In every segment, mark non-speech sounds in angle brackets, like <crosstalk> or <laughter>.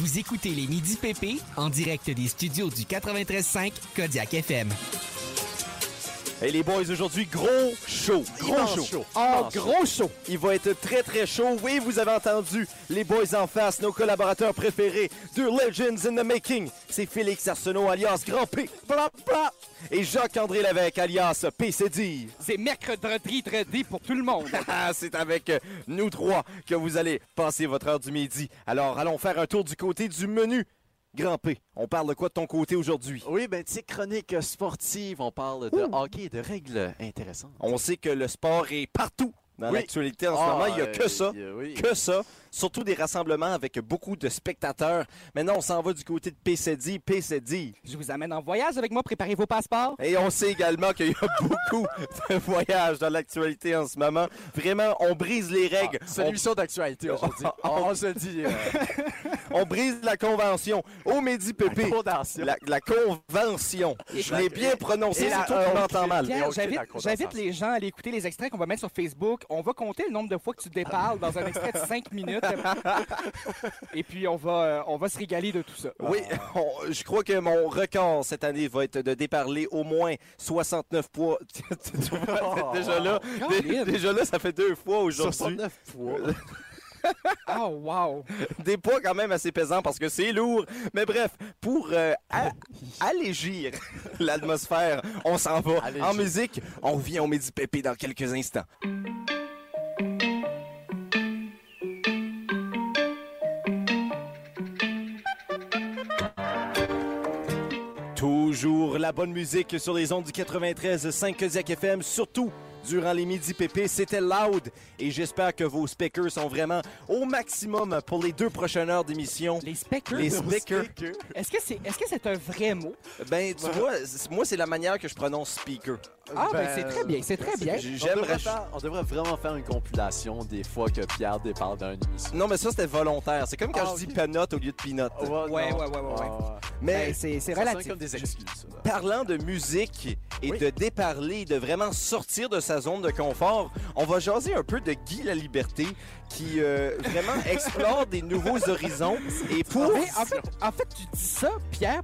Vous écoutez les Midi PP en direct des studios du 93.5 Kodiak FM. Et les boys, aujourd'hui, gros show. Gros show. show. Immense gros show. Il va être très, très chaud. Oui, vous avez entendu les boys en face, nos collaborateurs préférés, deux Legends in the Making. C'est Félix Arsenault, alias Grand P. Bla, bla. Et Jacques-André Lévesque, alias PCD. C'est mercredi très pour tout le monde. <laughs> Ah, C'est avec euh, nous trois que vous allez passer votre heure du midi. Alors, allons faire un tour du côté du menu. Grand P, on parle de quoi de ton côté aujourd'hui? Oui, ben, tu sais, chronique sportive, on parle de hockey et de règles intéressantes. On sait que le sport est partout dans Oui. l'actualité en ce Ah, moment. Il n'y a que ça. euh, oui. que ça. Surtout des rassemblements avec beaucoup de spectateurs. Maintenant, on s'en va du côté de PCD. PCD. Je vous amène en voyage avec moi, préparez vos passeports. Et on sait également qu'il y a <laughs> beaucoup de voyages dans l'actualité en ce moment. Vraiment, on brise les règles. Ah, C'est l'émission d'actualité <laughs> aujourd'hui. on, on se dit. euh, on, <laughs> on brise la convention. Au Midi Pépé. La, la convention. Je l'ai bien prononcé, c'est toi qui m'entends mal. J'invite, les gens à aller écouter les extraits qu'on va mettre sur Facebook. On va compter le nombre de fois que tu déparles dans un extrait de 5 minutes. <laughs> Et puis, on va, euh, on va se régaler de tout ça. Oui, on- je crois que mon record cette année va être de déparler au moins 69 poids. <laughs> Tu vois, déjà là, dé- Colin. déjà là, ça fait deux fois aujourd'hui. 69 fois. Oh, <laughs> wow! Des poids quand même assez pesants parce que c'est lourd. Mais bref, pour euh, allégir l'atmosphère, on s'en va Allégir. en musique. On revient au Midi Pépé dans quelques instants. Toujours la bonne musique sur les ondes du 93 5 Kodiak FM, surtout durant les midi pépé, c'était loud et j'espère que vos speakers sont vraiment au maximum pour les deux prochaines heures d'émission. Les speakers? Les speakers. Est-ce que c'est est -ce c'est un vrai mot? Ben, tu vois, moi, c'est la manière que je prononce speaker. Ah, ben, c'est très bien, c'est très bien. On J'aimerais. devrait, faire- on devrait vraiment faire une compilation des fois que Pierre déparle dans une émission. Non, mais ça, c'était volontaire. C'est comme quand Ah, je dis ok. peanut au lieu de peanut. Ouais, non. ouais, ouais, ouais, ouais. Mais Ben, c'est relatif. comme des excuses. ça. parlant de musique et Oui. de déparler, de vraiment sortir de sa zone de confort, on va jaser un peu de Guy la Liberté qui euh, vraiment <laughs> explore des nouveaux horizons. Et pour... Mais en fait, en fait, tu dis ça, Pierre,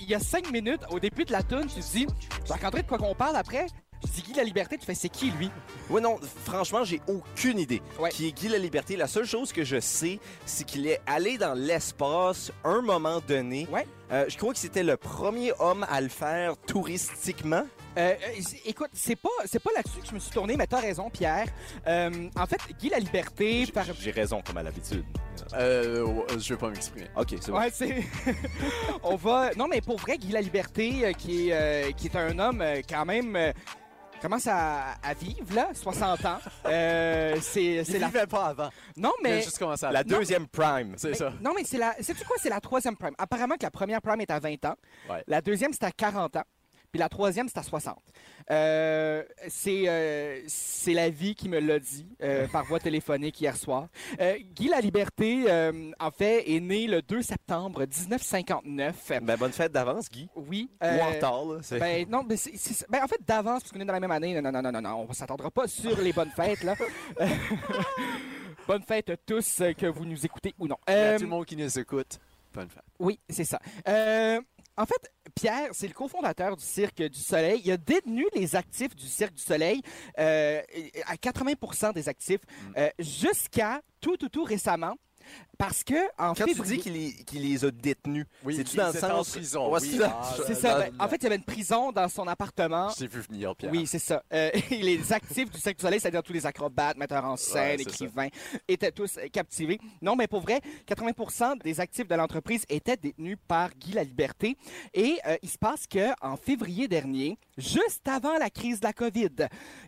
il y a cinq minutes, au début de la tune, tu dis, Jacques-André, de quoi qu'on parle après? Je dis Guy la Liberté, tu fais, c'est qui lui? Oui, non, franchement, j'ai aucune idée. Ouais. Qui est Guy la Liberté. La seule chose que je sais, c'est qu'il est allé dans l'espace un moment donné. Ouais. Euh, je crois que c'était le premier homme à le faire touristiquement. Euh, euh, écoute, c'est pas, c'est pas là-dessus que je me suis tourné, mais t'as raison, Pierre. Euh, en fait, Guy la Liberté, par... J'ai raison, comme à l'habitude. Euh, ouais, je vais pas m'exprimer. OK, c'est bon. Ouais, c'est. <laughs> On va. Non, mais pour vrai, Guy la Liberté, euh, qui, est, euh, qui est un homme euh, quand même. Commence à, à vivre, là, 60 ans. Euh, c'est c'est Il la. vivait pas avant. Non, mais. juste commencé à La deuxième prime. C'est mais- ça. Non, mais c'est la. Sais-tu quoi? C'est la troisième prime? Apparemment que la première prime est à 20 ans. Ouais. La deuxième, c'est à 40 ans. Puis la troisième, c'est à 60. Euh, c'est euh, c'est la vie qui me l'a dit euh, par voie téléphonique hier soir. Guy La Liberté, en fait, est né le 2 septembre 1959. Ben, bonne fête d'avance, Guy. Oui. Ou en retard, là. c'est- ben non, mais c'est, c'est- ben, en fait d'avance parce qu'on est dans la même année. Non non non non non, on s'attendra pas sur les bonnes fêtes là. <laughs> bonnes fêtes à tous que vous nous écoutez ou non. Il y a tout le monde qui nous écoute. Bonne fête. oui, c'est ça. Euh, en fait, Pierre, c'est le cofondateur du Cirque du Soleil. Il a détenu les actifs du Cirque du Soleil euh, à 80% des actifs euh, jusqu'à tout, tout, tout récemment. Parce que en Quand tu février- dis qu'il les, a détenus, c'est-tu dans le était en sens... prison. Oui. c'est ça. Ah, c'est dans- ça. ben, en fait, il y avait une prison dans son appartement. Je t'ai vu venir, Pierre. Oui, c'est ça. Euh, <laughs> les actifs du Cirque du Soleil, c'est-à-dire tous les acrobates, metteurs en scène, Ouais, c'est ça. écrivains, étaient tous euh, captivés. Non, mais pour vrai, 80% des actifs de l'entreprise étaient détenus par Guy La Liberté. Et euh, il se passe que en février dernier, juste avant la crise de la COVID,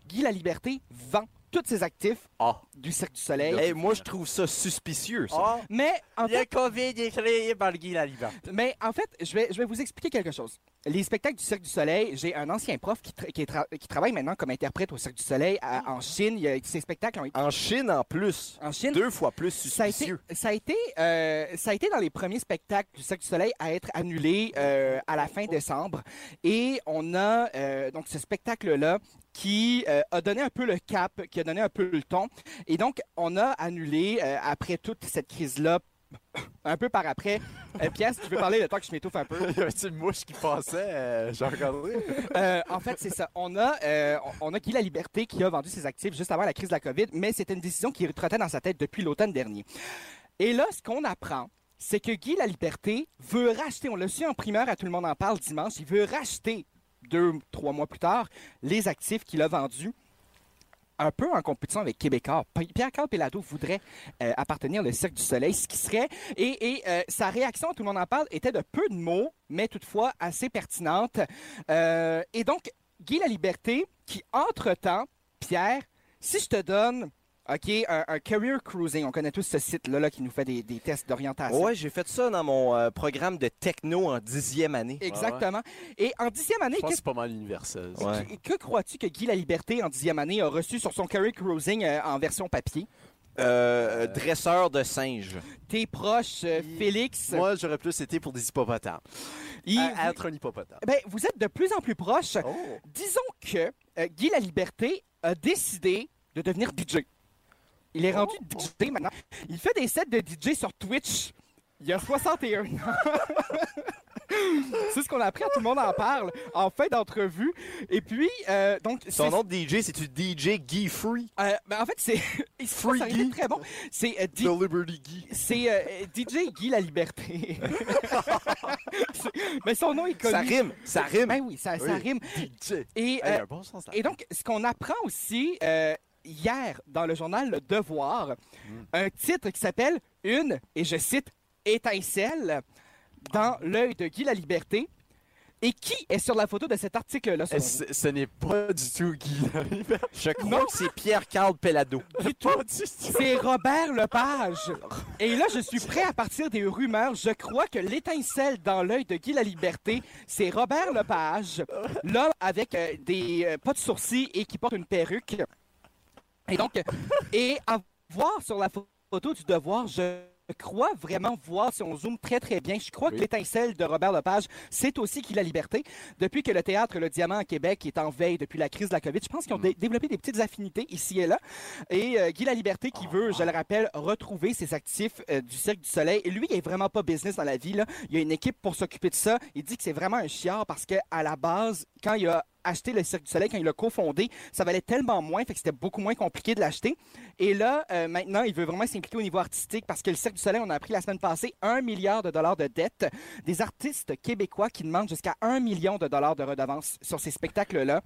Guy La Liberté vend tous ses actifs Ah. du Cirque du Soleil. Hey, moi, je trouve ça suspicieux, ça. Mais en fait, COVID est créé par Guy Laliban. Mais en fait, je vais, je vais vous expliquer quelque chose. Les spectacles du Cirque du Soleil, j'ai un ancien prof qui, tra- qui, est tra- qui travaille maintenant comme interprète au Cirque du Soleil à- en Chine. Il y a, ces spectacles ont été En Chine, en plus. en Chine. Deux fois plus Ça a, été, suspicieux. ça, a été, euh, ça a été dans les premiers spectacles du Cirque du Soleil à être annulé euh, à la fin décembre. Et on a euh, donc ce spectacle-là qui euh, a donné un peu le cap, qui a donné un peu le ton. Et donc, on a annulé, euh, après toute cette crise-là, un peu par après. Euh, Pierre, si tu veux parler le temps que je m'étouffe un peu. <laughs> Y avait une mouche qui passait, euh, Jean-André? Euh, en fait, c'est ça. On a, on a Guy La Liberté qui a vendu ses actifs juste avant la crise de la COVID, mais c'était une décision qui trottait dans sa tête depuis l'automne dernier. Et là, ce qu'on apprend, c'est que Guy La Liberté veut racheter, on l'a su en primeur à Tout le monde en parle dimanche, il veut racheter deux, trois mois plus tard les actifs qu'il a vendus un peu en compétition avec Québécois. P- Pierre-Carl Pelado voudrait euh, appartenir au Cirque du Soleil, ce qui serait... Et, et, euh, sa réaction, tout le monde en parle, était de peu de mots, mais toutefois assez pertinente. Euh, et donc, Guy La Liberté, qui, entre-temps, Pierre, si je te donne... OK, un, un career cruising. On connaît tous ce site-là là, qui nous fait des, des tests d'orientation. Ouais, j'ai fait ça dans mon euh, programme de techno en dixième année. Exactement. Et en dixième année, Je pense que c'est pas mal universel. ça. Ouais. que, que crois-tu que Guy La Liberté, en dixième année, a reçu sur son career cruising euh, en version papier? Euh, dresseur de singes. Tes proches, euh, Il- Félix, Moi, j'aurais plus été pour des hippopotames. il- À- être un hippopotame. ben, vous êtes de plus en plus proches. Oh! Disons que euh, Guy La Liberté a décidé de devenir DJ. Il est rendu DJ maintenant. Il fait des sets de DJ sur Twitch. Il a 61 ans. C'est ce qu'on a appris, tout le monde en parle en fin d'entrevue. Et puis, euh, donc, Son nom de DJ, c'est-tu DJ Guy Free? euh, ben, en fait, c'est <laughs> Free Guy. très bon. C'est euh, Liberty Guy. c'est euh, DJ Guy La Liberté. <laughs> Mais son nom est connu. Ça rime, ça rime. Ben oui, ça, rime. DJ. Et, Hey, un bon sens et donc, ce qu'on apprend aussi hier dans le journal Le Devoir, un titre qui s'appelle Une, et je cite, étincelle dans l'œil de Guy La Liberté. Et qui est sur la photo de cet article-là? Ce ce n'est pas du tout Guy Laliberté. Je crois que c'est Pierre-Carl Pelado. Du <laughs> tout. Pas du tout. C'est Robert Lepage. Et là, je suis prêt à partir des rumeurs. Je crois que l'étincelle dans l'œil de Guy La Liberté, c'est Robert Lepage, l'homme avec euh, des euh, pas de sourcils et qui porte une perruque. Et donc, <laughs> et à voir sur la pho- photo du devoir, je crois vraiment voir, si on zoome très très bien, je crois que l'étincelle de Robert Lepage, c'est aussi Guy La Liberté. Depuis que le théâtre Le Diamant à Québec est en veille depuis la crise de la COVID, je pense qu'ils ont dé- développé des petites affinités ici et là. Et euh, Guy La Liberté qui veut, je le rappelle, retrouver ses actifs euh, du Cirque du Soleil. Et lui, il est vraiment pas business dans la vie. Là. Il y a une équipe pour s'occuper de ça. Il dit que c'est vraiment un chiard parce que à la base, quand il a acheté le Cirque du Soleil, quand il l'a cofondé, ça valait tellement moins, fait que c'était beaucoup moins compliqué de l'acheter. Et là, euh, maintenant, il veut vraiment s'impliquer au niveau artistique parce que le Cirque du Soleil, on a appris la semaine passée, un milliard de dollars de dettes. Des artistes québécois qui demandent jusqu'à un million de dollars de redevances sur ces spectacles-là.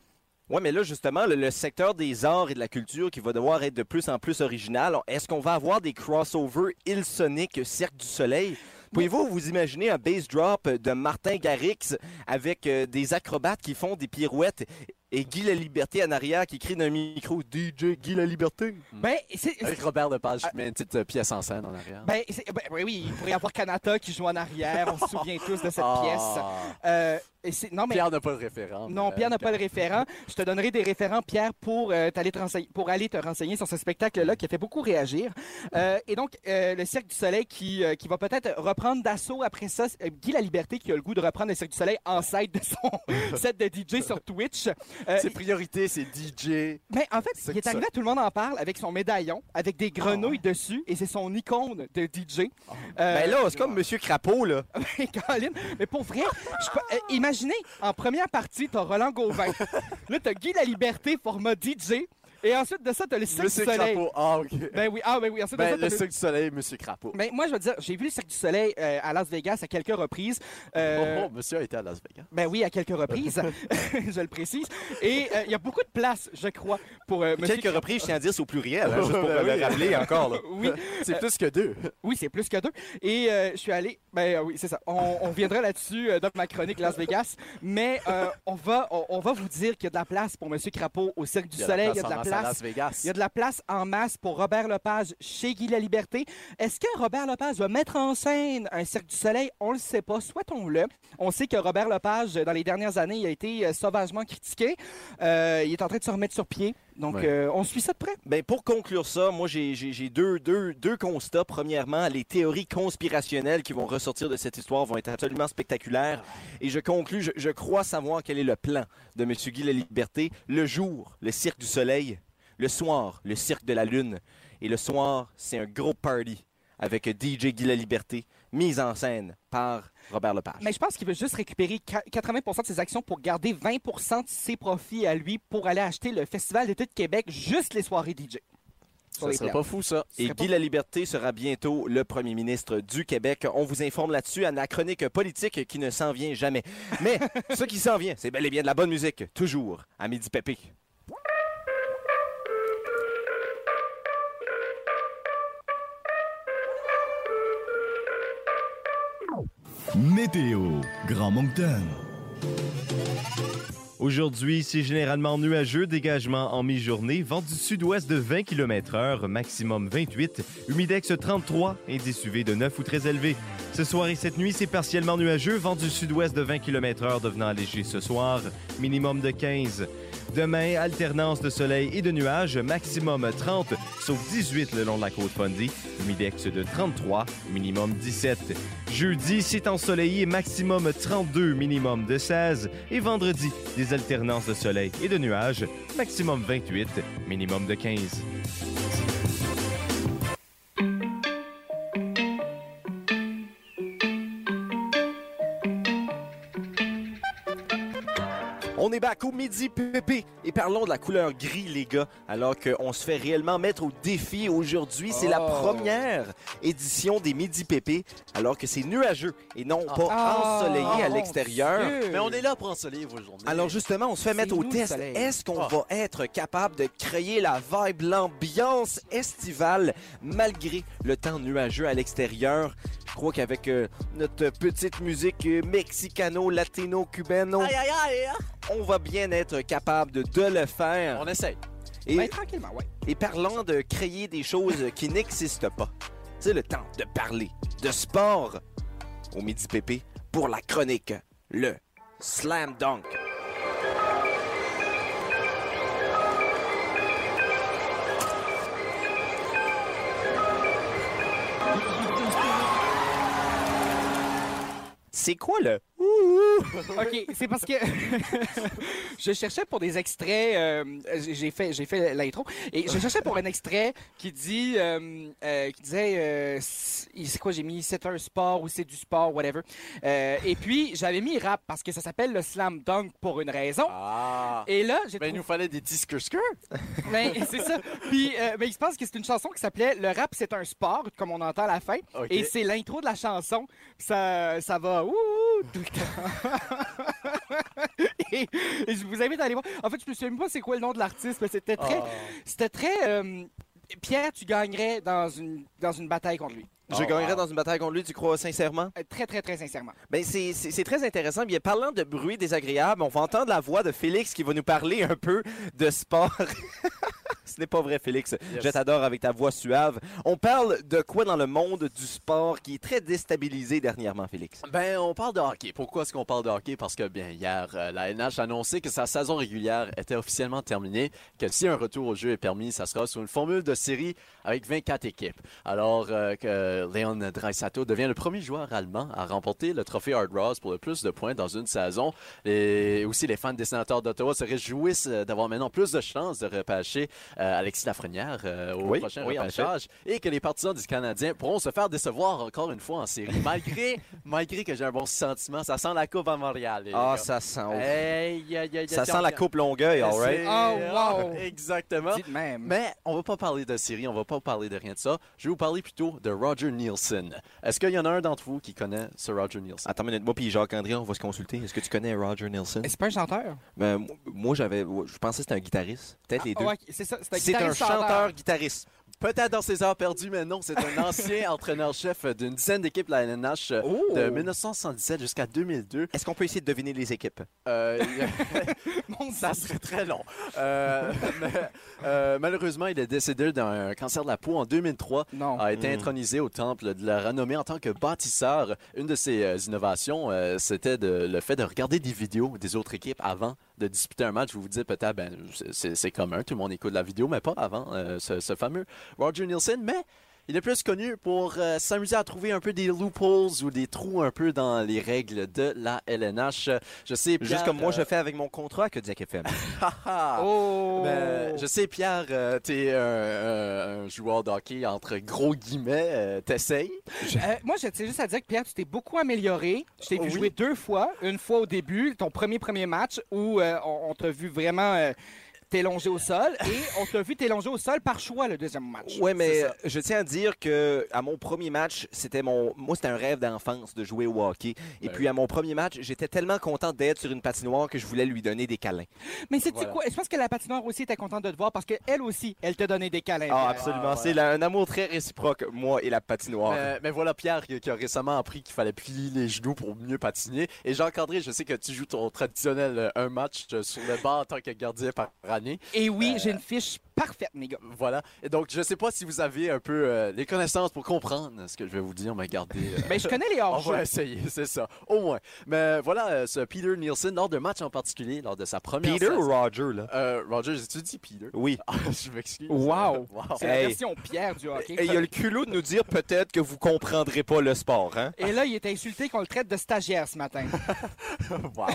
Ouais, mais là, justement, le, le secteur des arts et de la culture qui va devoir être de plus en plus original, est-ce qu'on va avoir des crossovers Ilsonic Cirque du Soleil? Pouvez-vous vous imaginer un bass drop de Martin Garrix avec euh, des acrobates qui font des pirouettes et Guy La Liberté en arrière qui crie d'un micro DJ Guy La Liberté? Ben, c'est... Avec Robert Lepage qui met une petite euh, pièce en scène en arrière. Ben, c'est- ben, oui, oui, il pourrait y avoir Kanata qui joue en arrière. On se souvient tous de cette Ah. pièce. Euh, et non, mais Pierre n'a pas le référent. Non, Pierre n'a pas le référent. <laughs> Je te donnerai des référents, Pierre, pour, euh, t'aller te renseigner- pour aller te renseigner sur ce spectacle-là qui a fait beaucoup réagir. Euh, et donc, euh, le Cirque du Soleil qui, euh, qui va peut-être reprendre d'assaut après ça. euh, Guy La Liberté qui a le goût de reprendre le Cirque du Soleil en side de son <laughs> set de DJ sur Twitch. Euh, Ses priorités, c'est DJ. mais en fait, Cirque il est arrivé, tout le monde en parle, avec son médaillon, avec des grenouilles dessus, et c'est son icône de DJ. Euh, Ben là, c'est comme Monsieur Crapaud, là. <laughs> mais Colin, mais pour vrai, je peux- euh, imaginez, en première partie, t'as Roland Gauvin. <laughs> Là, t'as Guy La Liberté, format DJ. Et ensuite de ça, t'as le Cirque du Monsieur Soleil. Crapaud. Ah, OK. Ben oui, ah ben oui, ensuite de Ben, ça, t'as le Cirque du Soleil, Monsieur Crapaud. Ben, moi, je veux dire, j'ai vu le Cirque du Soleil euh, à Las Vegas à quelques reprises. Euh, Oh, oh, monsieur a été à Las Vegas. Ben oui, à quelques reprises, <laughs> <laughs> je le précise. Et euh, il y a beaucoup de place, je crois, pour euh, Monsieur Quelques reprises, je tiens à dire, c'est au pluriel, hein, <laughs> juste pour Ben le rappeler encore, là. Oui, C'est plus que deux. Oui, c'est plus que deux. Et euh, je suis allé. Ben euh, oui, c'est ça. On, on viendra là-dessus euh, dans ma chronique Las Vegas. Mais euh, on, va, on, on va vous dire qu'il y a de la place pour M. Crapaud au Cirque du Soleil. Il y a de la en masse place. Il y a de la place en masse pour Robert Lepage chez Guy La Liberté. Est-ce que Robert Lepage va mettre en scène un Cirque du Soleil? On le sait pas. Souhaitons-le. On sait que Robert Lepage, dans les dernières années, il a été euh, sauvagement critiqué. Euh, il est en train de se remettre sur pied. Donc, Ouais. euh, on suit ça de près. Ben, pour conclure ça, moi, j'ai deux, deux, deux constats. Premièrement, les théories conspirationnelles qui vont ressortir de cette histoire vont être absolument spectaculaires. Et je conclus, je, je crois savoir quel est le plan de M. Guy La Liberté. Le jour, le Cirque du Soleil. Le soir, le Cirque de la Lune. Et le soir, c'est un gros party avec DJ Guy La Liberté, mise en scène par Robert Lepage. Mais je pense qu'il veut juste récupérer qua- 80% de ses actions pour garder 20% de ses profits à lui pour aller acheter le Festival d'été de Québec, juste les soirées DJ. Ça serait pas fou, ça. Et Guy La Liberté sera bientôt le premier ministre du Québec. On vous informe là-dessus à la chronique politique qui ne s'en vient jamais. Mais <laughs> ce qui s'en vient, c'est bel et bien de la bonne musique, toujours à Midi Pépé. Météo, Grand Moncton. Aujourd'hui, c'est généralement nuageux, dégagement en mi-journée, vent du sud-ouest de 20 km h maximum 28, humidex 33, indice UV de 9 ou très élevé. Ce soir et cette nuit, c'est partiellement nuageux, vent du sud-ouest de 20 km h devenant léger ce soir, minimum de 15. Demain, alternance de soleil et de nuages, maximum 30, sauf 18 le long de la côte Fundy, humidex de 33, minimum 17. Jeudi, c'est ensoleillé, maximum 32, minimum de 16. Et vendredi, des alternances de soleil et de nuages, maximum 28, minimum de 15. On est back midi pépé et parlons de la couleur gris, les gars, alors qu'on se fait réellement mettre au défi aujourd'hui. C'est la Oh. première édition des midi pépé, alors que c'est nuageux et non pas Ah, ensoleillé à mon l'extérieur. Mais on est là pour ensoleiller vos journées. Alors justement, on se fait mettre au test. Est-ce qu'on Ah. va être capable de créer la vibe, l'ambiance estivale malgré le temps nuageux à l'extérieur? Je crois qu'avec euh, notre petite musique euh, aïe, aïe! on va bien être capable de, de le faire. On essaye. Et, Ben, tranquillement, ouais. et parlant de créer des choses qui n'existent pas, c'est le temps de parler de sport au Midi Pépé pour la chronique, le Slam Dunk. C'est quoi le OK, c'est parce que <laughs> je cherchais pour des extraits, euh, j'ai fait, j'ai fait l'intro, et je cherchais pour un extrait qui dit, euh, euh, qui disait, c'est quoi, j'ai mis c'est un sport ou c'est du sport, whatever. Et puis, j'avais mis rap parce que ça s'appelle le slam dunk pour une raison. Ah! Et là, j'ai Ben, il nous fallait des petits skirts <laughs> Ben, c'est ça. Puis, euh, ben, il se passe que c'est une chanson qui s'appelait Le rap, c'est un sport, comme on entend à la fin. Et c'est l'intro de la chanson. Ça, ça va. Ouh, tout le temps. <laughs> et, et je vous invite à aller voir. En fait, je me souviens même pas c'est quoi le nom de l'artiste, mais c'était très. Ah. C'était très. euh, Pierre, tu gagnerais dans une, dans une bataille contre lui. Je Oh, gagnerais wow. dans une bataille contre lui, tu crois sincèrement? Euh, Très, très, très sincèrement. Ben c'est très intéressant. Bien, parlant de bruit désagréable, on va entendre la voix de Félix qui va nous parler un peu de sport. <laughs> Ce n'est pas vrai, Félix. Je t'adore avec ta voix suave. On parle de quoi dans le monde du sport qui est très déstabilisé dernièrement, Félix? Ben, on parle de hockey. Pourquoi est-ce qu'on parle de hockey? Parce que, bien, hier, euh, la NH a annoncé que sa saison régulière était officiellement terminée, que si un retour au jeu est permis, ça sera sous une formule de série avec 24 équipes. Alors euh, que Leon Draisaitl devient le premier joueur allemand à remporter le trophée Hard Ross pour le plus de points dans une saison. Et aussi, les fans des sénateurs d'Ottawa se réjouissent euh, d'avoir maintenant plus de chances de repêcher euh, Alexis Lafrenière euh, au Oui, prochain oui, repêchage et que les partisans du Canadien pourront se faire décevoir encore une fois en série, malgré, <laughs> malgré que j'ai un bon sentiment. Ça sent la coupe à Montréal. les Ah, ça sent. Hey, Ça sent la coupe Longueuil, all right? Oh, wow. <laughs> Exactement. Même. Mais on va pas parler de série, on va pas parler de rien de ça. Je vais vous parler plutôt de Roger Nielsen. Est-ce qu'il y en a un d'entre vous qui connaît ce Roger Nielsen? Attends une minute, moi puis Jacques-André, on va se consulter. Est-ce que tu connais Roger Nielsen? C'est pas un chanteur? Ben, moi- j'avais, je pensais que c'était un guitariste. Peut-être les Ah, deux. ouais, c'est ça. C'est un, chanteur-guitariste. Peut-être dans ses heures perdues, mais non, c'est un ancien <laughs> entraîneur-chef d'une dizaine d'équipes de la LNH euh, Oh! de 1977 jusqu'à 2002. Est-ce qu'on peut essayer de deviner les équipes? Euh, <laughs> Ça serait très long. Euh, mais, euh, malheureusement, il est décédé d'un cancer de la peau en 2003. Non. A été Mm. intronisé au temple de la renommée en tant que bâtisseur. Une de ses euh, innovations, euh, c'était le fait de regarder des vidéos des autres équipes avant de disputer un match. Vous vous dites peut-être, ben, c'est- commun, tout le monde écoute la vidéo, mais pas avant euh, ce, ce fameux Roger Nielsen. Mais il est plus connu pour euh, s'amuser à trouver un peu des loopholes ou des trous un peu dans les règles de la LNH. Je sais, Pierre, Juste comme moi, euh, je fais avec mon contrat à Kodiak FM. Oh! Mais je sais, Pierre, euh, t'es un, un joueur de hockey entre gros guillemets. euh, T'essayes. Euh, moi, je tiens juste à dire que Pierre, tu t'es beaucoup amélioré. Je t'ai vu Oui. jouer deux fois. Une fois au début, ton premier premier match, où euh, on, on t'a vu vraiment euh, t'élonger au sol. Et on t'a vu t'élonger au sol par choix le deuxième match. Ouais, mais je tiens à dire que à mon premier match, c'était mon, moi c'était un rêve d'enfance de jouer au hockey. Et Ben puis à mon premier match, j'étais tellement content d'être sur une patinoire que je voulais lui donner des câlins. Mais c'est Voilà. quoi? Je pense que la patinoire aussi était contente de te voir parce qu'elle aussi, elle te donnait des câlins. Ah, absolument. Ah, C'est un amour très réciproque, moi et la patinoire. Mais, mais voilà Pierre qui, a récemment appris qu'il fallait plier les genoux pour mieux patiner. Et Jean-Candré, je sais que tu joues ton traditionnel euh, un match euh, sur le banc en tant que gardien par année. Et oui, Euh, j'ai une fiche parfaite, mes gars. Voilà. Et donc, je sais pas si vous avez un peu euh, les connaissances pour comprendre ce que je vais vous dire, mais gardez. euh, Mais je connais les <laughs> On hors-jeux. va essayer, c'est ça. Au moins. Mais voilà, euh, ce Peter Nielsen, lors d'un match en particulier, lors de sa première Peter saison- ou Roger, là? Euh, Roger, j'ai-tu dit Peter? Oui. <laughs> Ah, je m'excuse. Wow. <laughs> Wow. C'est la Hey. version Pierre du hockey. Et il a le culot de nous dire peut-être que vous comprendrez pas le sport, hein? Et là, il est insulté qu'on le traite de stagiaire ce matin. Wow.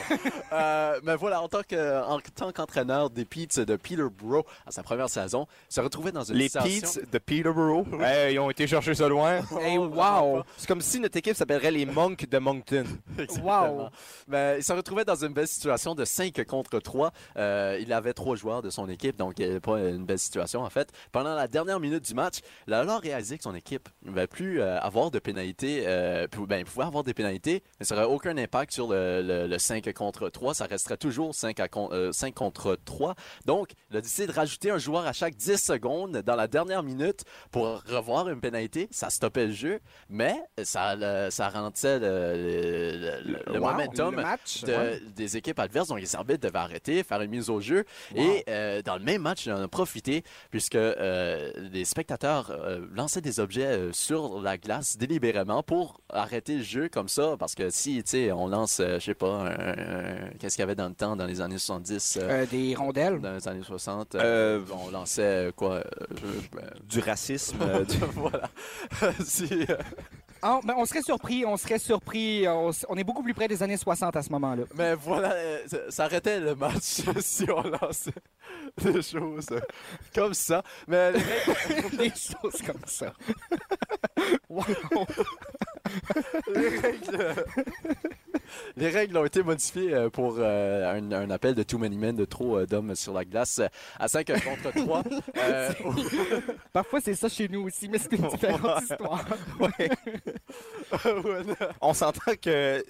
Euh, mais voilà, en tant que- en tant qu'entraîneur des Peets de Peterborough à sa première saison, se retrouvait dans une Les situation... Peets de Peterborough, hey, ils ont été chercher ça loin. <laughs> Hey, wow! C'est comme si notre équipe s'appellerait les Monks de Moncton. <laughs> Wow. Mais il se retrouvait dans une belle situation de 5 contre 3. Euh, il avait trois joueurs de son équipe, donc il n'y avait pas une belle situation en fait. Pendant la dernière minute du match, il a alors réalisé que son équipe ne va plus euh, avoir de pénalité. Euh, pou- ben, il pouvait avoir des pénalités, mais ça n'aurait aucun impact sur le, le- le 5 contre 3. Ça resterait toujours 5, à con- euh, 5 contre 3. Donc, il a décidé de rajouter un joueur à chaque 10 secondes dans la dernière minute pour revoir une pénalité. Ça stoppait le jeu, mais ça, le- ça ralentissait le, le- le- le Wow. momentum Le match. de- ouais. des équipes adverses. Donc, les arbitres devaient arrêter, faire une mise au jeu. Wow. Et euh, dans le même match, ils en ont profité puisque euh, les spectateurs euh, lançaient des objets euh, sur la glace délibérément pour arrêter le jeu comme ça. Parce que si, tu sais, on lance, euh, je sais pas, un- un- qu'est-ce qu'il y avait dans le temps, dans les années 70, euh, Euh, des rondelles. dans les années 60, euh, Euh, on lançait euh, quoi euh, je- ben, Du racisme. euh, du- <laughs> voilà. <laughs> Si, euh, Ah, ben, on serait surpris, on serait surpris. On, est beaucoup plus près des années 60 à ce moment-là. Mais voilà, euh, ça, arrêtait le match <laughs> si on lançait des choses euh, comme ça. Mais les règles, Des choses comme ça. les règles, les règles ont été modifiées euh, pour euh, un, un appel de too many men, de trop euh, d'hommes sur la glace à 5 contre 3. <laughs> Euh, Parfois, c'est ça chez nous aussi, mais c'est une <laughs> différente histoire. Ouais. <laughs> On s'entend que euh,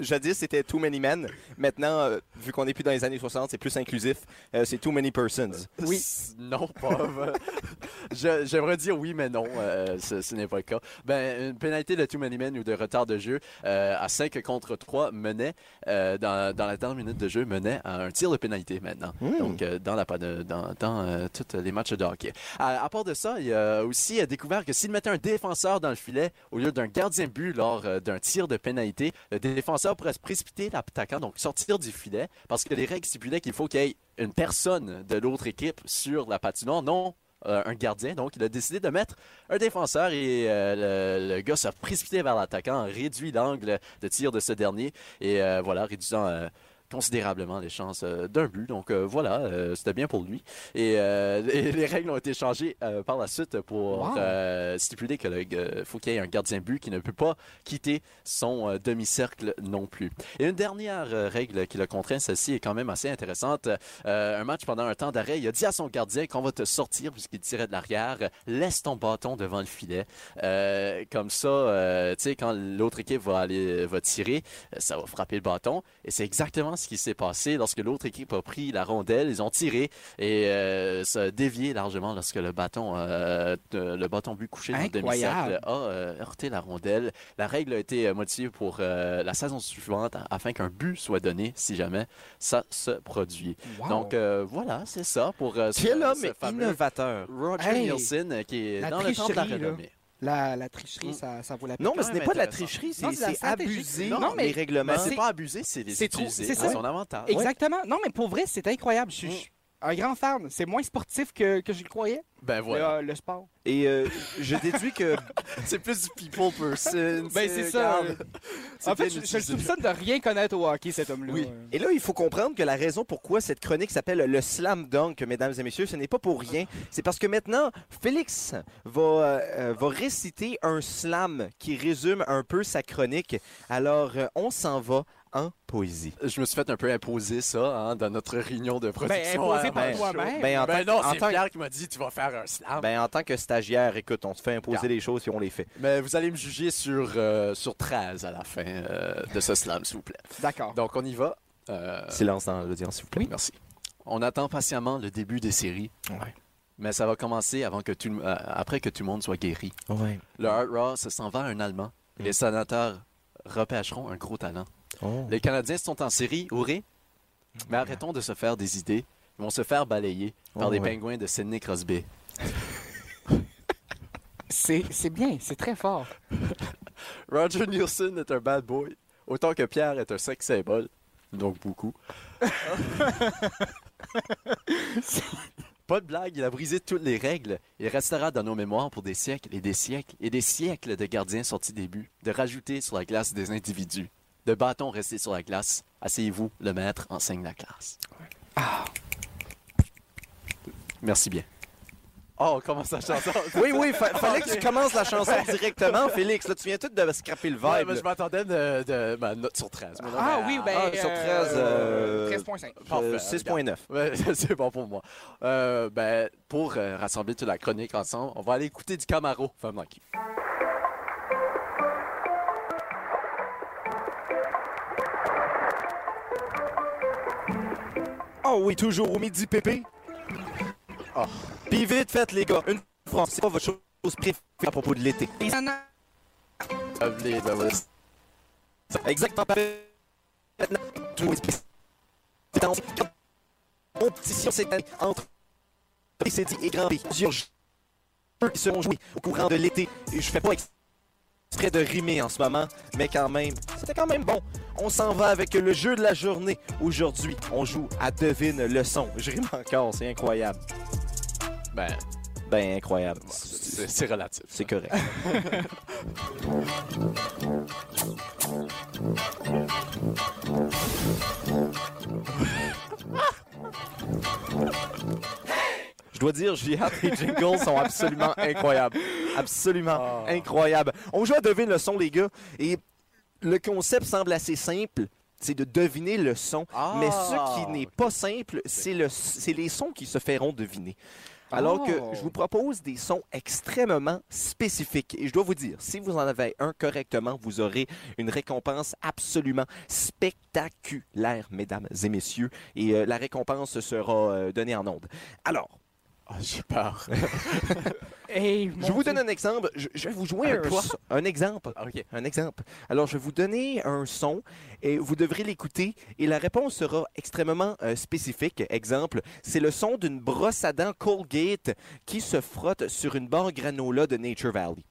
jadis c'était Too Many Men. Maintenant, euh, vu qu'on n'est plus dans les années 60, c'est plus inclusif. Euh, c'est Too Many Persons. Oui. <laughs> Non, pas. J'aimerais dire oui, mais non. ce ce n'est pas le cas. Ben, une pénalité de too many men ou de retard de jeu à 5 contre 3 menait, dans, dans la dernière minute de jeu, menait à un tir de pénalité maintenant. Hmm. Donc, euh, dans, la, dans, dans euh, tous les matchs de hockey. À, à part de ça, il a aussi découvert que s'il mettait un défenseur dans le filet au lieu d'un gardien lors euh, d'un tir de pénalité, le défenseur pourrait se précipiter l'attaquant, donc sortir du filet, parce que les règles stipulaient qu'il faut qu'il y ait une personne de l'autre équipe sur la patinoire, non euh, un gardien. Donc, il a décidé de mettre un défenseur et euh, le, gars s'est précipité vers l'attaquant, réduit l'angle de tir de ce dernier et voilà, réduisant considérablement les chances euh, d'un but. Donc euh, voilà, euh, c'était bien pour lui. Et euh, <laughs> les, les règles ont été changées euh, par la suite pour Wow. euh, stipuler que le euh, faut qu'il y ait un gardien but qui ne peut pas quitter son demi-cercle non plus. Et une dernière règle qui le contraint, celle-ci est quand même assez intéressante. Euh, un match pendant un temps d'arrêt, il a dit à son gardien qu'on va te sortir puisqu'il tirait de l'arrière. Laisse ton bâton devant le filet. Euh, comme ça, euh, tu sais, quand l'autre équipe va aller va tirer, ça va frapper le bâton. Et c'est exactement ce qui s'est passé lorsque l'autre équipe a pris la rondelle. Ils ont tiré et euh, ça a dévié largement lorsque le bâton, euh, le bâton but couché dans le demi-cercle a euh, heurté la rondelle. La règle a été euh, modifiée pour la saison suivante afin qu'un but soit donné si jamais ça se produit. Wow. Donc voilà, c'est ça pour ce- Quel homme ce fameux innovateur. Roger Hey! Nielsen qui est dans le temps de la là. La, la tricherie, ça, ça vaut la peine. Non, mais ce n'est pas de la tricherie, c'est abuser Non, mais- les règlements. Mais c'est- pas abusé, c'est les utiliser c'est son avantage. Exactement. Non, mais pour vrai, c'est incroyable. Je, Mm. je- un grand fan. C'est moins sportif que, que je le croyais, Ben voilà. le, euh, le sport. Et euh, je déduis que <laughs> C'est plus du people person. Ben, c'est ça. En fait, je, je le soupçonne de rien connaître au hockey, cet homme-là. Oui. Et là, il faut comprendre que la raison pourquoi cette chronique s'appelle le slam dunk, mesdames et messieurs, ce n'est pas pour rien. C'est parce que maintenant, Félix va, euh, va réciter un slam qui résume un peu sa chronique. Alors, euh, on s'en va en poésie. Je me suis fait un peu imposer ça hein, dans notre réunion de production. imposé avant par toi-même. Ben, en Ben tant- non, c'est Pierre qui m'a dit tu vas faire un slam. Ben, en tant que stagiaire, écoute, on se fait imposer les choses et on les fait. Mais vous allez me juger sur, euh, sur 13 à la fin euh, de ce slam, s'il vous plaît. D'accord. Donc, on y va. Euh, Silence dans l'audience, s'il vous plaît. Merci. On attend patiemment le début des séries, Ouais. mais ça va commencer avant que tout, le- euh, après que tout le monde soit guéri. Ouais. Le Hard Raw se s'en va à un Allemand. Mm. Les sénateurs repêcheront un gros talent. Oh. Les Canadiens sont en série, Ouré. Mais arrêtons de se faire des idées. Ils vont se faire balayer par Oh, des ouais. pingouins de Sidney Crosby. <laughs> C'est c'est bien, c'est très fort. <laughs> Roger Nielsen est un bad boy, autant que Pierre est un sex symbole. Donc beaucoup. <laughs> Pas de blague, il a brisé toutes les règles. Il restera dans nos mémoires pour des siècles et des siècles et des siècles de gardiens sortis des buts, de rajouter sur la glace des individus, de bâtons restés sur la glace. Asseyez-vous, le maître enseigne la classe. Merci bien. Oh, on commence la chanson. <laughs> Oui, oui, fa- fallait que tu commences la chanson <laughs> directement, Félix. Là, tu viens tout de scraper le vibe. Ouais, mais je m'attendais de, de ma note sur 13. mais non, Ah oui, ben. ah, sur 13, euh, 13.5. Parfait, Euh, 6.9. Ouais, <laughs> c'est bon pour moi. Euh, ben, pour euh, rassembler toute la chronique ensemble, on va aller écouter du Camaro, femme manquée. Oh oui, toujours au midi, pépé. Ah. Puis vite fait, les gars, une France, c'est pas votre chose préférée à propos de l'été. Exactement. Compétition cette année entre PCD et Grand B. Plusieurs jeux qui seront joués au courant de l'été. Je fais pas exprès de rimer en ce moment, mais quand même, c'était quand même bon. On s'en va avec le jeu de la journée. Aujourd'hui, on joue à Devine le son. Je rime encore, c'est incroyable. Ben, Ben, incroyable. c'est relatif. C'est correct. <laughs> Je dois dire, hâte, les jingles sont absolument incroyables. Absolument Ah. incroyables. On joue à deviner le son, les gars, et le concept semble assez simple. C'est de deviner le son. Ah. Mais ce qui n'est pas simple, c'est le- c'est les sons qui se feront deviner. Alors que Oh. je vous propose des sons extrêmement spécifiques. Et je dois vous dire, si vous en avez un correctement, vous aurez une récompense absolument spectaculaire, mesdames et messieurs. Et euh, la récompense sera euh, donnée en ondes. Alors, <laughs> J'ai peur. <laughs> Hey, je vous donne un exemple. Je, je vais vous jouer Un un, un exemple. Ah. Un exemple. Alors, je vais vous donner un son et vous devrez l'écouter et la réponse sera extrêmement euh, spécifique. Exemple, c'est le son d'une brosse à dents Colgate qui se frotte sur une barre granola de Nature Valley.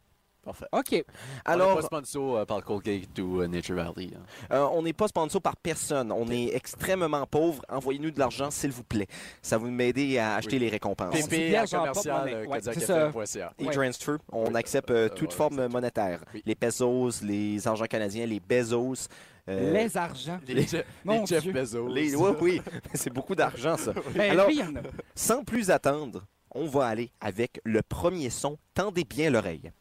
Parfait. OK. Alors, on n'est pas sponsor euh, par Colgate ou euh, Nature Valley. hein. euh, on n'est pas sponsor par personne. On est extrêmement pauvre. Envoyez-nous de l'argent, s'il vous plaît. Ça va m'aider à acheter Oui. les récompenses. Pépé. PP à vierge en commercial porte-monnaie. euh, Ouais, c'est kodiakfm.ca. Et Ouais. transfer, on Oui, accepte euh, euh, euh, toute ouais, forme monétaire. Oui. Les pesos, les argents canadiens, les bezos. euh, Les argents. Les, Je- <laughs> Mon les Jeff Dieu. Bezos. les- oui, oui, <laughs> c'est beaucoup d'argent, ça. Ben, Alors- lui, il y en a. Sans plus attendre, on va aller avec le premier son. Tendez bien l'oreille.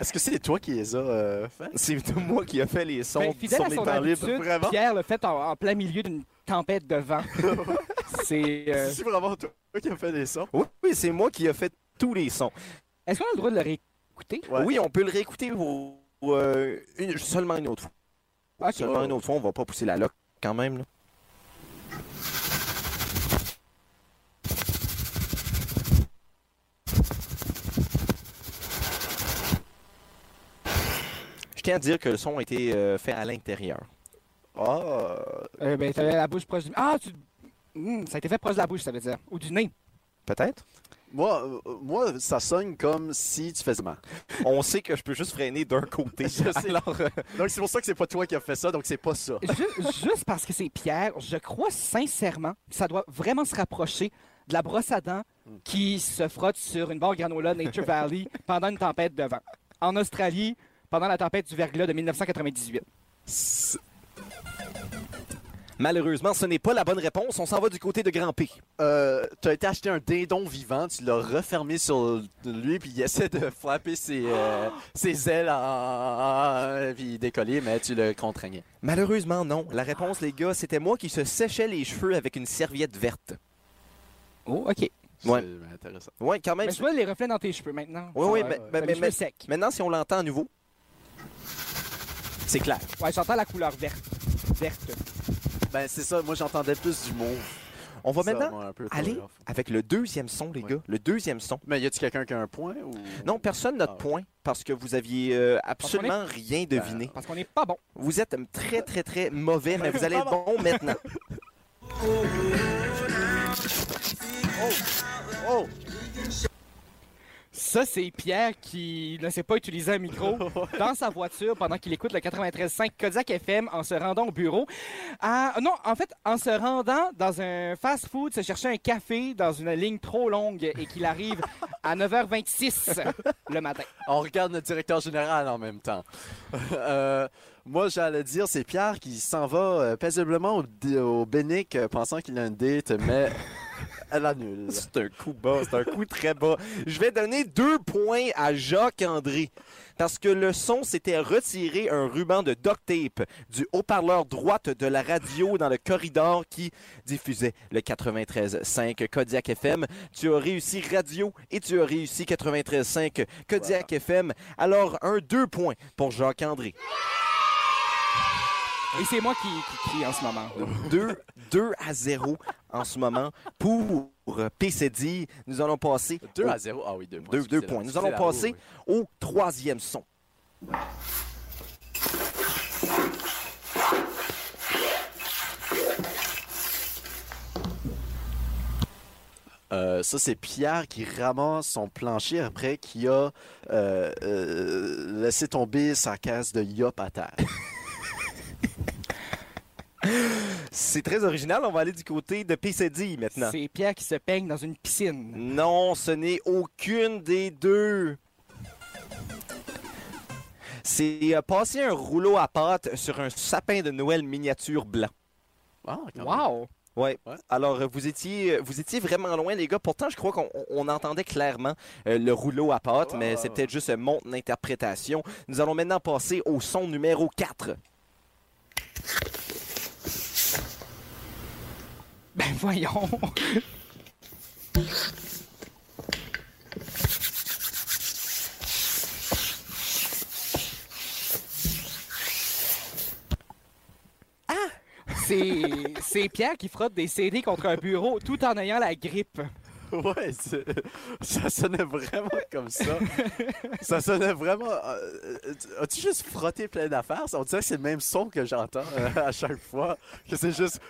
Est-ce que c'est toi qui les as euh, fait? C'est moi qui a fait les sons Ben, fidèle sur à mes son temps libres. Vraiment? Pierre l'a fait en, en plein milieu d'une tempête de vent. <laughs> C'est. euh, C'est vraiment toi qui as fait les sons? Oui, oui, c'est moi qui a fait tous les sons. Est-ce qu'on a le droit de le réécouter? Ouais. Oui, on peut le réécouter pour, pour, euh, une- seulement une autre fois. Ok. Seulement une autre fois, on va pas pousser la loque quand même. là. Je tiens à dire que le son a été euh, fait à l'intérieur. Ah! Euh, ben, t'avais la bouche proche du. Ah, tu. Hmm, ça a été fait proche de la bouche, ça veut dire. Ou du nez. Peut-être. Moi, euh, moi, ça sonne comme si tu faisais mal. On sait que je peux juste freiner d'un côté. <laughs> Je sais. Alors, euh, Donc, c'est pour ça que c'est pas toi qui as fait ça, donc c'est pas ça. Ju- juste parce que c'est Pierre, je crois sincèrement que ça doit vraiment se rapprocher de la brosse à dents qui se frotte sur une barre granola Nature Valley pendant une tempête de vent. En Australie, pendant la tempête du verglas de 1998. C'est- malheureusement, ce n'est pas la bonne réponse. On s'en va du côté de Grand P. Euh, tu as été acheter un dindon vivant, tu l'as refermé sur lui, puis il essaie de frapper ses, euh, ses ailes, en, puis décoller, mais tu le contraignais. Malheureusement, non. La réponse, les gars, c'était moi qui se séchais les cheveux avec une serviette verte. Oh, OK. Ouais. C'est intéressant. Ouais, quand même. Mais je vois les reflets dans tes cheveux maintenant. Oui, oui, mais- mais- mais- cheveux mais- secs. Maintenant, si on l'entend à nouveau, c'est clair. Ouais, j'entends la couleur verte. Verte. Ben, c'est ça, moi j'entendais plus du mauve. On va Ça, maintenant moi, aller avec le deuxième son, les Ouais. gars. Le deuxième son. Mais y a-tu quelqu'un qui a un point ou? Non, personne n'a de Ah ouais. point parce que vous aviez euh, absolument rien deviné. Parce qu'on n'est pas bon. Vous êtes très, très, très mauvais, mais vous <laughs> allez être bon maintenant. <laughs> Oh! Ça, c'est Pierre qui ne sait pas utiliser un micro <laughs> dans sa voiture pendant qu'il écoute le 93.5 Kodiak FM en se rendant au bureau. Ah, non, en fait, en se rendant dans un fast-food, se chercher un café dans une ligne trop longue et qu'il arrive à <laughs> 9h26 le matin. On regarde notre directeur général en même temps. Euh, moi, j'allais dire, c'est Pierre qui s'en va euh, paisiblement au, au Bénic euh, pensant qu'il a une date, mais <laughs> <laughs> C'est un coup bas, c'est un coup très bas. Je vais donner deux points à Jacques-André. Parce que le son, c'était retirer un ruban de duct tape du haut-parleur droite de la radio dans le corridor qui diffusait le 93.5 Kodiak FM. Tu as réussi radio et tu as réussi 93.5 Kodiak FM. Alors, un deux points pour Jacques-André. Et c'est moi qui, qui crie en ce moment. 2, 2 à 0 en ce moment pour PCD. Nous allons passer 2 au- à 0. Ah oui, 2 points. Deux- deux excusez-la, points. Nous allons passer oui. au troisième son. Euh, ça, c'est Pierre qui ramasse son plancher après qu'il a euh, euh, laissé tomber sa caisse de yop à terre. <laughs> C'est très original. On va aller du côté de PCD maintenant. C'est Pierre qui se peigne dans une piscine. Non, ce n'est aucune des deux. C'est euh, passer un rouleau à pâte sur un sapin de Noël miniature blanc. Ah. Wow! Ouais. Ouais. Alors, euh, vous étiez, vous étiez vraiment loin, les gars. Pourtant, je crois qu'on on entendait clairement euh, le rouleau à pâte, mais ouais, c'est peut-être juste euh, mon interprétation. Nous allons maintenant passer au son numéro 4. Ben voyons! C'est, c'est Pierre qui frotte des CD contre un bureau tout en ayant la grippe. Ouais, ça sonnait vraiment comme ça. <laughs> ça sonnait vraiment. euh, As-tu juste frotté plein d'affaires? On dirait que c'est le même son que j'entends euh, à chaque fois. Que c'est juste.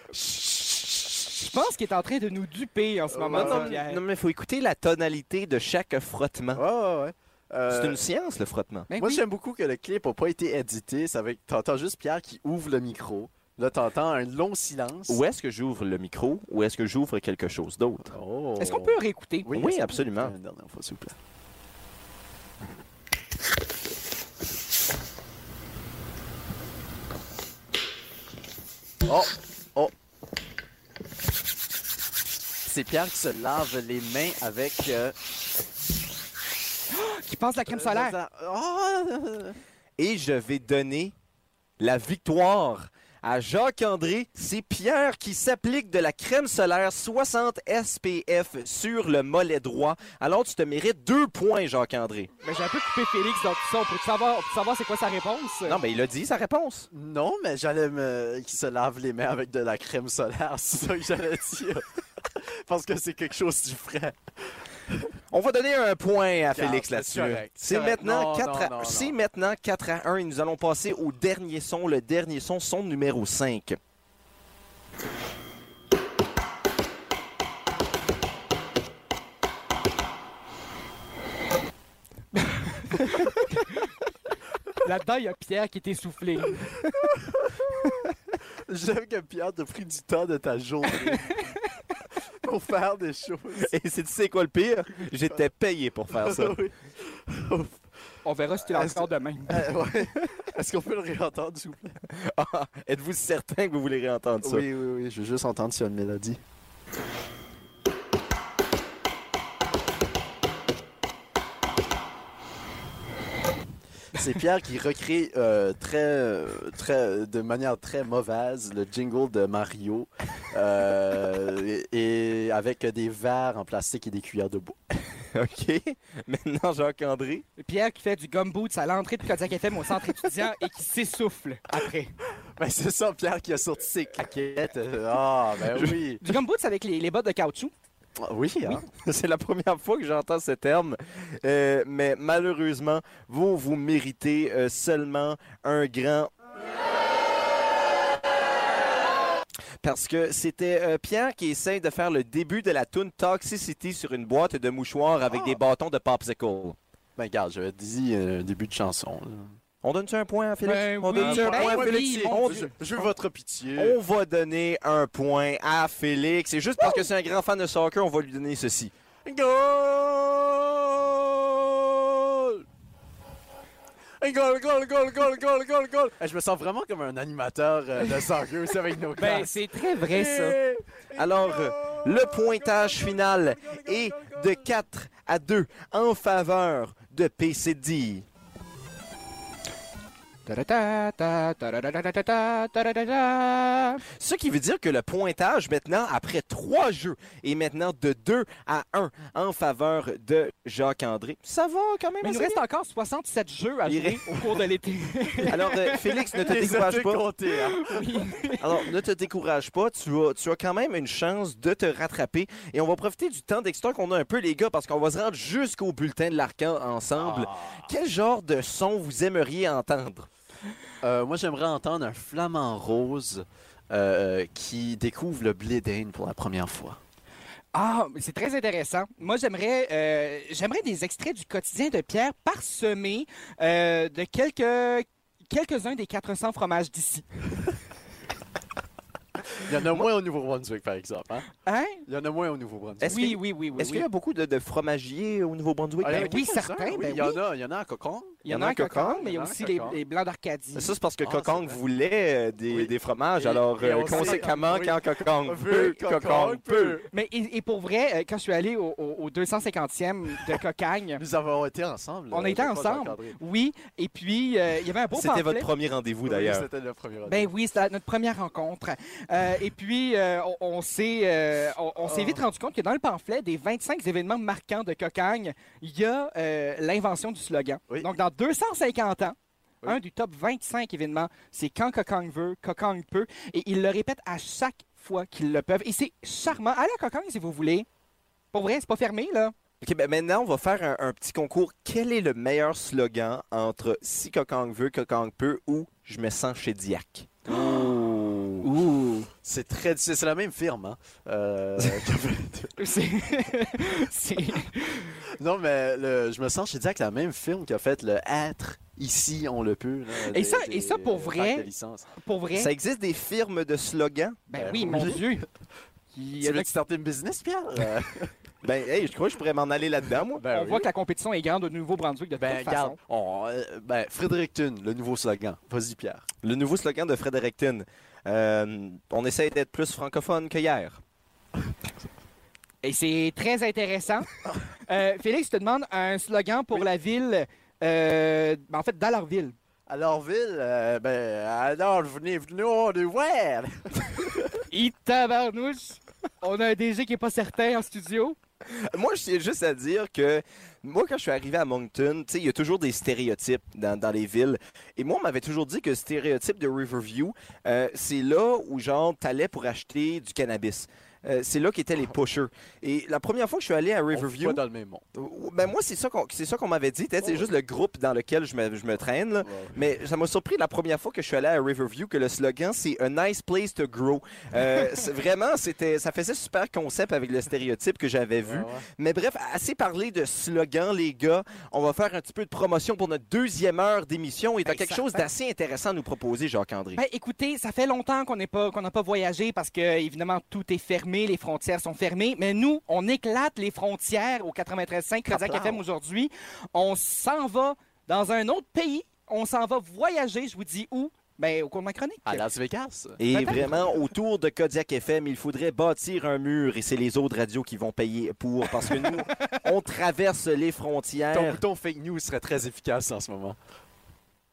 Je pense qu'il est en train de nous duper en ce moment, ouais. Pierre. Non, mais il faut écouter la tonalité de chaque frottement. Ouais, ouais, ouais. Euh, C'est une science, le frottement. Ben Moi, oui. j'aime beaucoup que le clip n'a pas été édité. T'entends juste Pierre qui ouvre le micro. Là, t'entends un long silence. Où est-ce que j'ouvre le micro ou est-ce que j'ouvre quelque chose d'autre? Oh. Est-ce qu'on peut réécouter? Oui, absolument. faire Une dernière fois, s'il vous plaît. Oh! Oh! C'est Pierre qui se lave les mains avec. euh, <gasps> Qui passe la crème solaire? Oh! Et je vais donner la victoire à Jacques-André. C'est Pierre qui s'applique de la crème solaire 60 SPF sur le mollet droit. Alors, tu te mérites deux points, Jacques-André. Ben, j'ai un peu coupé Félix dans tout ça. On peut savoir, on peut savoir c'est quoi sa réponse? Non, mais il a dit sa réponse. Non, mais j'allais me. qui se lave les mains avec de la crème solaire, <laughs> c'est ça que j'allais dire. <laughs> Parce que c'est quelque chose du frais. On va donner un point à Félix là-dessus. C'est maintenant, 4 à... Maintenant à 1 et nous allons passer au dernier son, le dernier son, son numéro 5. <laughs> Là-dedans, il y a Pierre qui est essoufflé. <laughs> J'aime que Pierre t'a pris du temps de ta journée <laughs> <laughs> pour faire des choses. Et c'est tu sais quoi le pire? J'étais payé pour faire ça. <laughs> Oui. On verra si tu l'as encore demain. <laughs> Euh, ouais. Est-ce qu'on peut le réentendre, s'il vous plaît? Ah, Êtes-vous certain que vous voulez réentendre ça? Oui, oui, oui. Je veux juste entendre s'il y a une mélodie. C'est Pierre qui recrée euh, très, euh, très, de manière très mauvaise le jingle de Mario euh, et, et avec des verres en plastique et des cuillères de bois. <laughs> OK. Maintenant, Jacques-André. Pierre qui fait du gumboot à l'entrée de Kodiak FM au centre étudiant et qui s'essouffle après. Ben, c'est ça, Pierre qui a sorti ses claquettes. Ah, ben oui. Du gumboot avec les, les bottes de caoutchouc. Ah, Oui, hein? <laughs> C'est la première fois que j'entends ce terme. Euh, mais malheureusement, vous, vous méritez euh, seulement un grand... Parce que c'était euh, Pierre qui essaie de faire le début de la tune Toxicity sur une boîte de mouchoirs avec des bâtons de popsicle. Ben, regarde, j'avais dit euh, début de chanson. là. On donne-tu un point à Félix? Ben On oui, donne-tu un ben point à oui, Félix? On- Je, je veux votre pitié. On va donner un point à Félix. Et juste parce que c'est un grand fan de soccer, on va lui donner ceci. Goal! Goal, goal, goal, goal, goal, goal, goal! Je me sens vraiment comme un animateur euh, de soccer aussi avec nos <laughs> Ben, c'est très vrai, ça. Alors, euh, le pointage final est de 4 à 2 en faveur de PCD. Ce qui veut dire que le pointage maintenant, après trois jeux, est maintenant de 2 à 1 en faveur de Jacques-André. Ça va quand même il nous reste encore 67 jeux à jouer au cours de l'été. Alors, Félix, ne te décourage pas. Alors, ne te décourage pas. Tu as, tu as quand même une chance de te rattraper. Et on va profiter du temps d'extra qu'on a un peu, les gars, parce qu'on va se rendre jusqu'au bulletin de l'arcan ensemble. Quel genre de son vous aimeriez entendre? Euh, moi, j'aimerais entendre un flamant rose euh, qui découvre le blé d'Inde pour la première fois. Ah, c'est très intéressant. Moi, j'aimerais, euh, j'aimerais des extraits du quotidien de Pierre parsemés euh, de quelques, quelques-uns des 400 fromages d'ici. <laughs> <laughs> Il y en a moins au Nouveau-Brunswick, par exemple. Hein? Hein? Il y en a moins au Nouveau-Brunswick. Est-ce Oui, que- oui, oui, oui. Est-ce oui. qu'il y a beaucoup de, de fromagiers au Nouveau-Brunswick? Ah, il y en a Ben oui, quelques-uns, certains, oui. ben il, y en a, il y en a à Cocon. Il y en a un cocon, mais il y a aussi les, cocon. les blancs d'Arcadie. Ça, c'est parce que Ah, voulait euh, des, Oui. des fromages. Et- alors, et euh, conséquemment, oui. quand Cocong Veut, Cocon peut. Mais et, et pour vrai, euh, quand je suis allé au, au- au 250e de Cocagne, Nous avons été ensemble. on était ensemble. Oui, et puis il y avait un beau C'était votre premier rendez-vous, Oui, d'ailleurs. C'était le premier rendez-vous. Ben oui, c'était notre première rencontre. Euh, et puis, euh, on, on s'est euh, on, on s'est Oh. vite rendu compte que dans le pamphlet des 25 événements marquants de Cocagne, il y a l'invention du slogan. Oui. Donc, dans 250 ans, Oui. un du top 25 événements, c'est quand Cocagne veut, Cocagne peut. Et ils le répètent à chaque fois qu'ils le peuvent. Et c'est charmant. Allez à Cocagne si vous voulez. Pour vrai, c'est pas fermé, là. OK, ben maintenant, on va faire un, un petit concours. Quel est le meilleur slogan entre Si Cocong veut, Cocong peut ou Je me sens chez Diac? Ouh. C'est très c'est c'est la même firme hein. Euh, <laughs> <laughs> C'est. non mais le- je me sens chez Diac la même firme qui a fait le être ici on le peut. là, Et des- ça- et ça, pour vrai. Pour vrai. Ça existe des firmes de slogans? Ben Ben oui, mon Dieu. <laughs> Il y Tu a veux starter une business Pierre? Ben, hey, je crois que je pourrais m'en aller là-dedans, moi. ben on oui. voit que la compétition est grande au Nouveau-Brunswick de toute Ben, façon. regarde, on, euh, ben, Fredericton, le nouveau slogan. Vas-y, Pierre. Le nouveau slogan de Fredericton. Euh, on essaie d'être plus francophone que hier. Et c'est très intéressant. <laughs> Euh, Félix, je te demande un slogan pour la ville, euh, en fait, d'Alorville. Alors, Ville, euh, ben, alors, venez, venez, on est voir. <laughs> Et tabarnouche, on a un DG qui est pas certain en studio. <laughs> Moi, je tiens juste à dire que moi, quand je suis arrivé à Moncton, il y a toujours des stéréotypes dans, dans les villes. Et moi, on m'avait toujours dit que le stéréotype de Riverview, euh, c'est là où, genre, t'allais pour acheter du cannabis. Euh, c'est là qu'étaient les pushers. Et la première fois que je suis allé à Riverview, pas dans le même monde. ben moi, c'est ça qu'on c'est ça qu'on m'avait dit. C'est juste le groupe dans lequel je me, je me traîne. là. Mais ça m'a surpris la première fois que je suis allé à Riverview que le slogan, c'est A nice place to grow. Euh, <laughs> c'est- vraiment, c'était, ça faisait super concept avec le stéréotype que j'avais vu. Ouais, ouais. Mais bref, assez parlé de slogan, les gars. On va faire un petit peu de promotion pour notre deuxième heure d'émission. Et tu as quelque chose fait- d'assez intéressant à nous proposer, Jacques-André. Ben, écoutez, ça fait longtemps qu'on n'est pas qu'on n'a pas voyagé parce que évidemment tout est fermé, les frontières sont fermées. Mais nous, on éclate les frontières au 93.5 Kodiak. FM aujourd'hui. On s'en va dans un autre pays. On s'en va voyager. Je vous dis où? Ben au cours de ma chronique. À Las Vegas. Et vraiment, autour de Kodiak FM, il faudrait bâtir un mur et c'est les autres radios qui vont payer pour parce que nous, <laughs> on traverse les Ton frontières. bouton fake news serait très efficace en ce moment.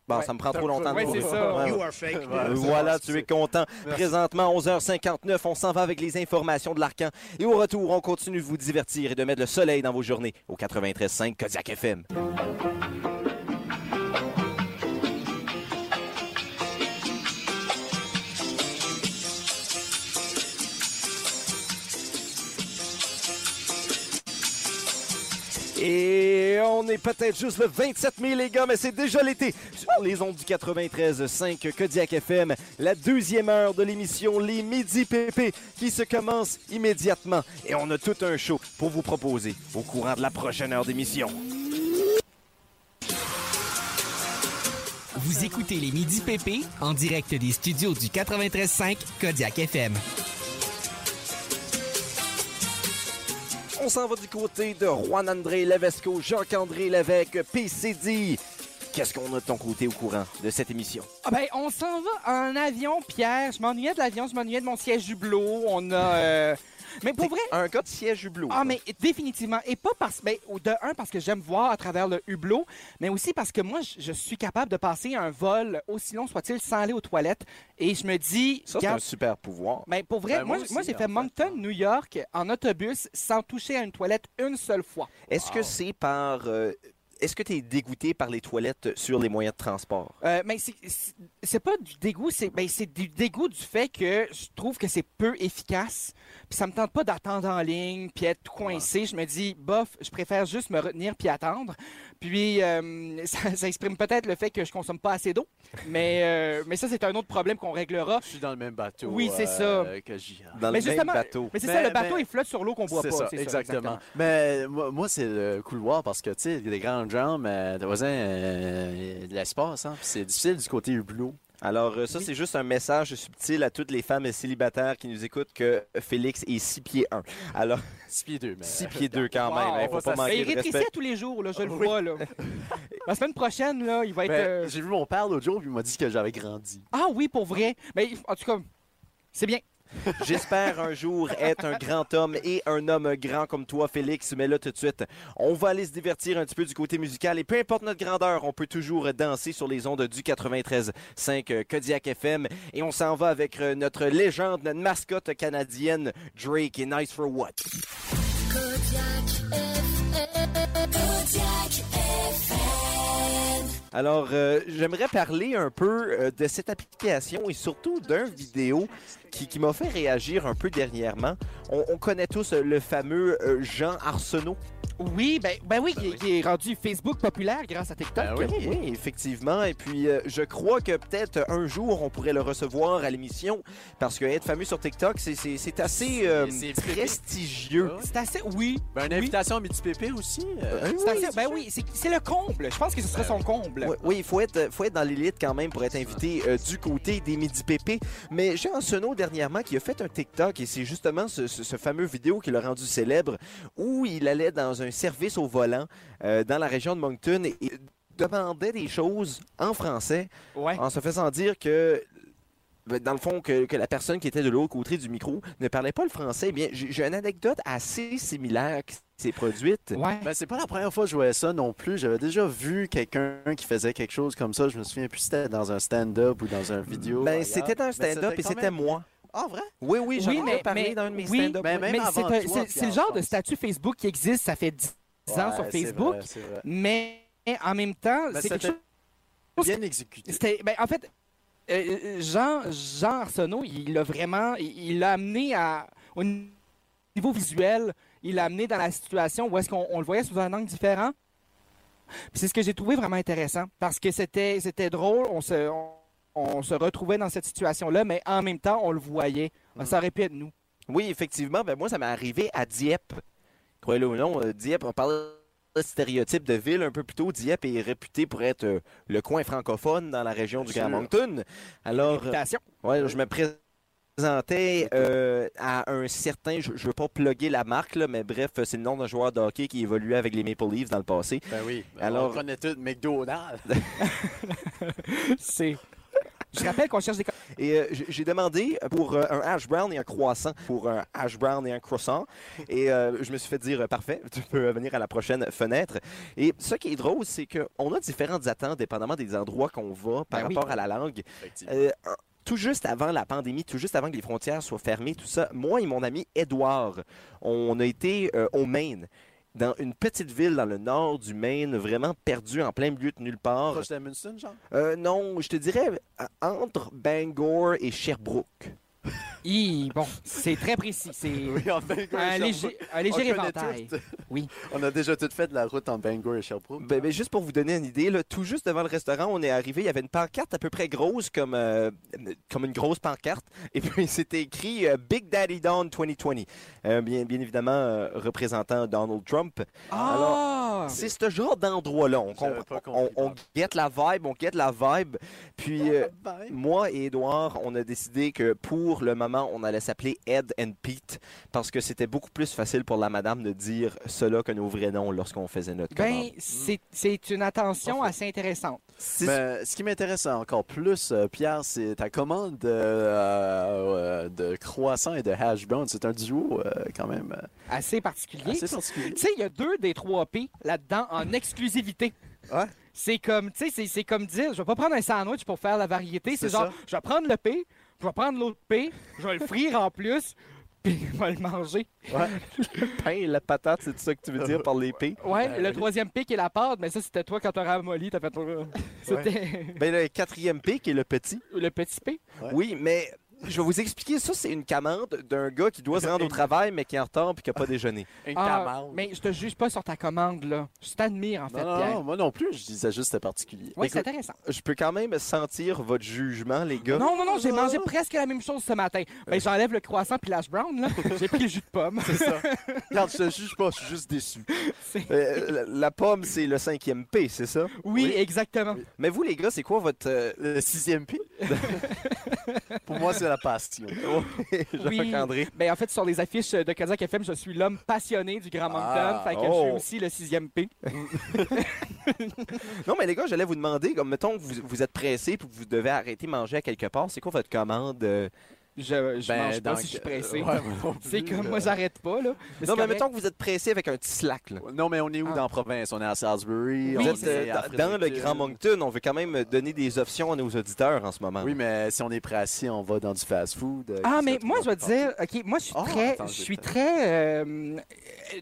Bon, Ouais. ça me prend trop longtemps. de Ouais, ça. You are fake Ouais, Voilà, tu es content. Présentement, 11h59, on s'en va avec les informations de l'Arcan. Et au retour, on continue de vous divertir et de mettre le soleil dans vos journées au 93.5 Kodiak FM. Et on est peut-être juste le 27 mai, les gars, mais c'est déjà l'été. Sur les ondes du 93.5 Kodiak FM, la deuxième heure de l'émission Les Midi PP qui se commence immédiatement. Et on a tout un show pour vous proposer au courant de la prochaine heure d'émission. Vous écoutez les Midi PP en direct des studios du 93.5 Kodiak FM. On s'en va du côté de Juan-André Levesco, Jacques-André Lévesque, PCD. Qu'est-ce qu'on a de ton côté au courant de cette émission? Ah ben, on s'en va en avion, Pierre. Je m'ennuyais de l'avion, je m'ennuyais de mon siège hublot. On a. euh, Mais pour vrai. Un gars de siège hublot. Ah, mais définitivement. Et pas parce. Ben, de un, parce que j'aime voir à travers le hublot, mais aussi parce que moi, je, je suis capable de passer un vol, aussi long soit-il, sans aller aux toilettes. Et je me dis. Ça, c'est un super pouvoir. ben, pour vrai, Ben, moi, j'ai fait. Moncton, New York, en autobus, sans toucher à une toilette une seule fois. Est-ce que c'est par... euh, Est-ce que tu es dégoûté par les toilettes sur les moyens de transport? Euh, mais c'est- c'est pas du dégoût, c'est ben, c'est du dégoût du fait que je trouve que c'est peu efficace. Puis ça me tente pas d'attendre en ligne, puis être tout coincé. Je me dis, bof, je préfère juste me retenir puis attendre. Puis euh, <laughs> ça, ça exprime peut-être le fait que je consomme pas assez d'eau. Mais, euh, mais ça, c'est un autre problème qu'on réglera. Je suis dans le même bateau Oui, c'est euh, que j'y Dans Mais le même bateau. Mais c'est ça, le bateau, mais- il flotte sur l'eau qu'on boit C'est pas. ça, c'est exactement. Mais moi, moi, c'est le couloir parce que, tu sais, des grandes jambes, euh, t'as besoin euh, de l'espace, hein, puis c'est difficile du côté hublot. Alors, euh, ça, c'est juste un message subtil à toutes les femmes célibataires qui nous écoutent que Félix est 6 pieds 1. Alors, <laughs> 6 pieds 2, mais... 6 pieds 2 quand Wow. même. Il faut pas Ça, Mais manquer il de rétrécit respect. à tous les jours, là, je le Oui. vois. Là. <laughs> La semaine prochaine, là, il va être. Ben, euh, J'ai vu mon père l'autre jour, puis il m'a dit que j'avais grandi. Ah oui, pour vrai. Mais en tout cas, c'est bien. <laughs> J'espère un jour être un grand homme et un homme grand comme toi, Félix. Mais là, tout de suite, on va aller se divertir un petit peu du côté musical. Et peu importe notre grandeur, on peut toujours danser sur les ondes du 93.5 Kodiak FM. Et on s'en va avec euh, notre légende, notre mascotte canadienne, Drake et Nice for What. Alors, euh, j'aimerais parler un peu euh, de cette application et surtout d'un vidéo qui, m'a fait réagir un peu dernièrement. On, on connaît tous le fameux euh, Jean Arsenault. Oui, ben, ben oui, qui, qui est rendu Facebook populaire grâce à TikTok. Ben oui. Oui, effectivement. Et puis, euh, je crois que peut-être un jour, on pourrait le recevoir à l'émission parce que être fameux sur TikTok, c'est- c'est c'est assez euh, prestigieux. Ah C'est assez. Oui. Ben, une Oui. invitation à Midi Pépé aussi. euh, Euh, C'est oui, assez- ben oui, c'est c'est le comble. Je pense que ce serait son comble. Oui, oui, il faut être, faut être dans l'élite quand même pour être invité euh, du côté des Midi Pépé. Mais Jean Seno, dernièrement, qui a fait un TikTok, et c'est justement ce, ce- ce fameux vidéo qui l'a rendu célèbre, où il allait dans un service au volant euh, dans la région de Moncton et, et demandait des choses en français Ouais. en se faisant dire que ben, dans le fond, que, que la personne qui était de l'autre côté du micro ne parlait pas le français, eh bien, j'ai une anecdote assez similaire qui s'est produite. Ouais. Ben, c'est pas la première fois que je voyais ça non plus. J'avais déjà vu quelqu'un qui faisait quelque chose comme ça. Je me souviens plus si c'était dans un stand-up ou dans un vidéo. Ben, c'était dans un stand-up et c'était même- moi. Ah, vrai? Oui, oui, j'en Oui, ai mais- parlé mais- dans un de mes oui, stand-up. Mais c'est un- toi, c'est- c'est le genre de statut Facebook qui existe, ça fait 10 ans sur c'est Facebook. vrai, c'est vrai. Mais en même temps, Ben, c'est quelque chose. Bien exécuté. C'était, ben, en fait, euh, Jean, Jean Arsenault, il l'a vraiment, il il l'a amené à, au niveau visuel, il l'a amené dans la situation où est-ce qu'on on le voyait sous un angle différent. Puis c'est ce que j'ai trouvé vraiment intéressant parce que c'était c'était drôle, on se on, on se retrouvait dans cette situation-là, mais en même temps, on le voyait. Ça aurait pu être nous. Oui, effectivement, ben moi, ça m'est arrivé à Dieppe. Croyez-le ou non, euh, Dieppe, on parlait de stéréotype de ville un peu plus tôt. Dieppe est réputé pour être euh, le coin francophone dans la région du. Grand Moncton. Alors, euh, Réputation. ouais, je me présentais euh, à un certain, je ne veux pas plugger la marque, là, mais bref, c'est le nom d'un joueur de hockey qui évoluait avec les Maple Leafs dans le passé. Ben oui. Alors- on connaît tout McDonald's. <laughs> <laughs> C'est. Je rappelle qu'on cherche des. Et euh, j'ai- demandé pour euh, un hash brown et un croissant, pour un hash brown et un croissant. Et euh, je me suis fait dire, parfait, tu peux venir à la prochaine fenêtre. Et ce qui est drôle, c'est qu'on a différentes attentes dépendamment des endroits qu'on va par Ben oui. rapport à la langue. Tout juste avant la pandémie, tout juste avant que les frontières soient fermées, tout ça, moi et mon ami Edouard, on a été euh, au Maine, dans une petite ville dans le nord du Maine, vraiment perdu en plein milieu de nulle part. Proche d'Amundsen, genre? Euh, non, je te dirais entre Bangor et Sherbrooke. Hi, bon, c'est très précis. C'est <laughs> Oui, en Bangor un léger, un On léger éventail. tout. <laughs> Oui. On a déjà tout fait de la route en Bangor et Sherbrooke. Ben, ben, juste pour vous donner une idée, là, tout juste devant le restaurant, on est arrivé, il y avait une pancarte à peu près grosse comme, euh, comme une grosse pancarte. <laughs> Et puis c'était écrit euh, Big Daddy Don 2020. Euh, bien, bien évidemment, euh, représentant Donald Trump. Ah! C'est ce genre d'endroit-là. On, on, on guette la vibe, on guette la vibe. Puis moi et Edouard, on a décidé que pour le moment, on allait s'appeler Ed and Pete parce que c'était beaucoup plus facile pour la madame de dire cela que nos vrais noms lorsqu'on faisait notre Ben, commande. c'est c'est une attention Parfait. assez intéressante. C'est- Ben, ce qui m'intéresse encore plus, euh, Pierre, c'est ta commande de, euh, euh, de croissant et de hash brown. C'est un duo euh, quand même euh, Assez particulier. assez particulier. Tu sais, il y a deux des trois P là-dedans en <laughs> exclusivité. Ouais. C'est comme, tu sais, c'est- c'est comme dire, je vais pas prendre un sandwich pour faire la variété. C'est C'est genre, ça. je vais prendre le P, je vais prendre l'autre P, je vais le frire en plus, <laughs> puis je vais le manger. pain et la patate, c'est ça que tu veux dire par les P? Ouais, Ben le oui. troisième P qui est la pâte, mais ça, c'était toi quand t'as ramolli, t'as fait... euh, <laughs> C'était Ben, le quatrième P qui est le petit. le petit P. Ouais. Oui, mais je vais vous expliquer. Ça, c'est une commande d'un gars qui doit se rendre au travail, mais qui est en retard et qui n'a pas déjeuné. Une Ah, commande. mais je te juge pas sur ta commande, là. Je t'admire, en fait, Non, non, Pierre. non, moi non plus, je disais juste c'était particulier. Oui, c'est intéressant. Je peux quand même sentir votre jugement, les gars. Non, non, non, j'ai mangé presque la même chose ce matin. Ben, j'enlève le croissant puis l'hash brown, là. J'ai pris le jus de pomme. C'est ça. <laughs> Regarde, je te juge pas, je suis juste déçu. Euh, la, la pomme, c'est le cinquième P, c'est ça? Oui, Oui. exactement. Mais vous, les gars, c'est quoi votre... euh, Le sixième P? <laughs> Pour moi, c'est la passion. <laughs> <laughs> Jacques-André? Ben, en fait, sur les affiches de Kazakh FM, je suis l'homme passionné du Grand Moncton. Ah, fait que je oh. suis aussi le sixième P. <laughs> Non, mais les gars, j'allais vous demander, comme mettons que vous, vous êtes pressé et que vous devez arrêter de manger à quelque part, c'est quoi votre commande? euh? Je, je Ben, mange pas dans- si je suis pressé. Ouais, non <laughs> C'est comme euh, moi, j'arrête pas, là. Non, mais correct. mettons que vous êtes pressé avec un petit slack, là. Non, mais on est où Ah. dans la province? On est à Salisbury. Oui, on est euh, à dans, le. Grand Moncton, on veut quand même donner des options à nos auditeurs en ce moment. Oui, mais si on est pressé, on va dans du fast-food. euh, Ah, mais moi, je vais te dire, OK, moi, je suis Ah, très, attends, je suis très euh,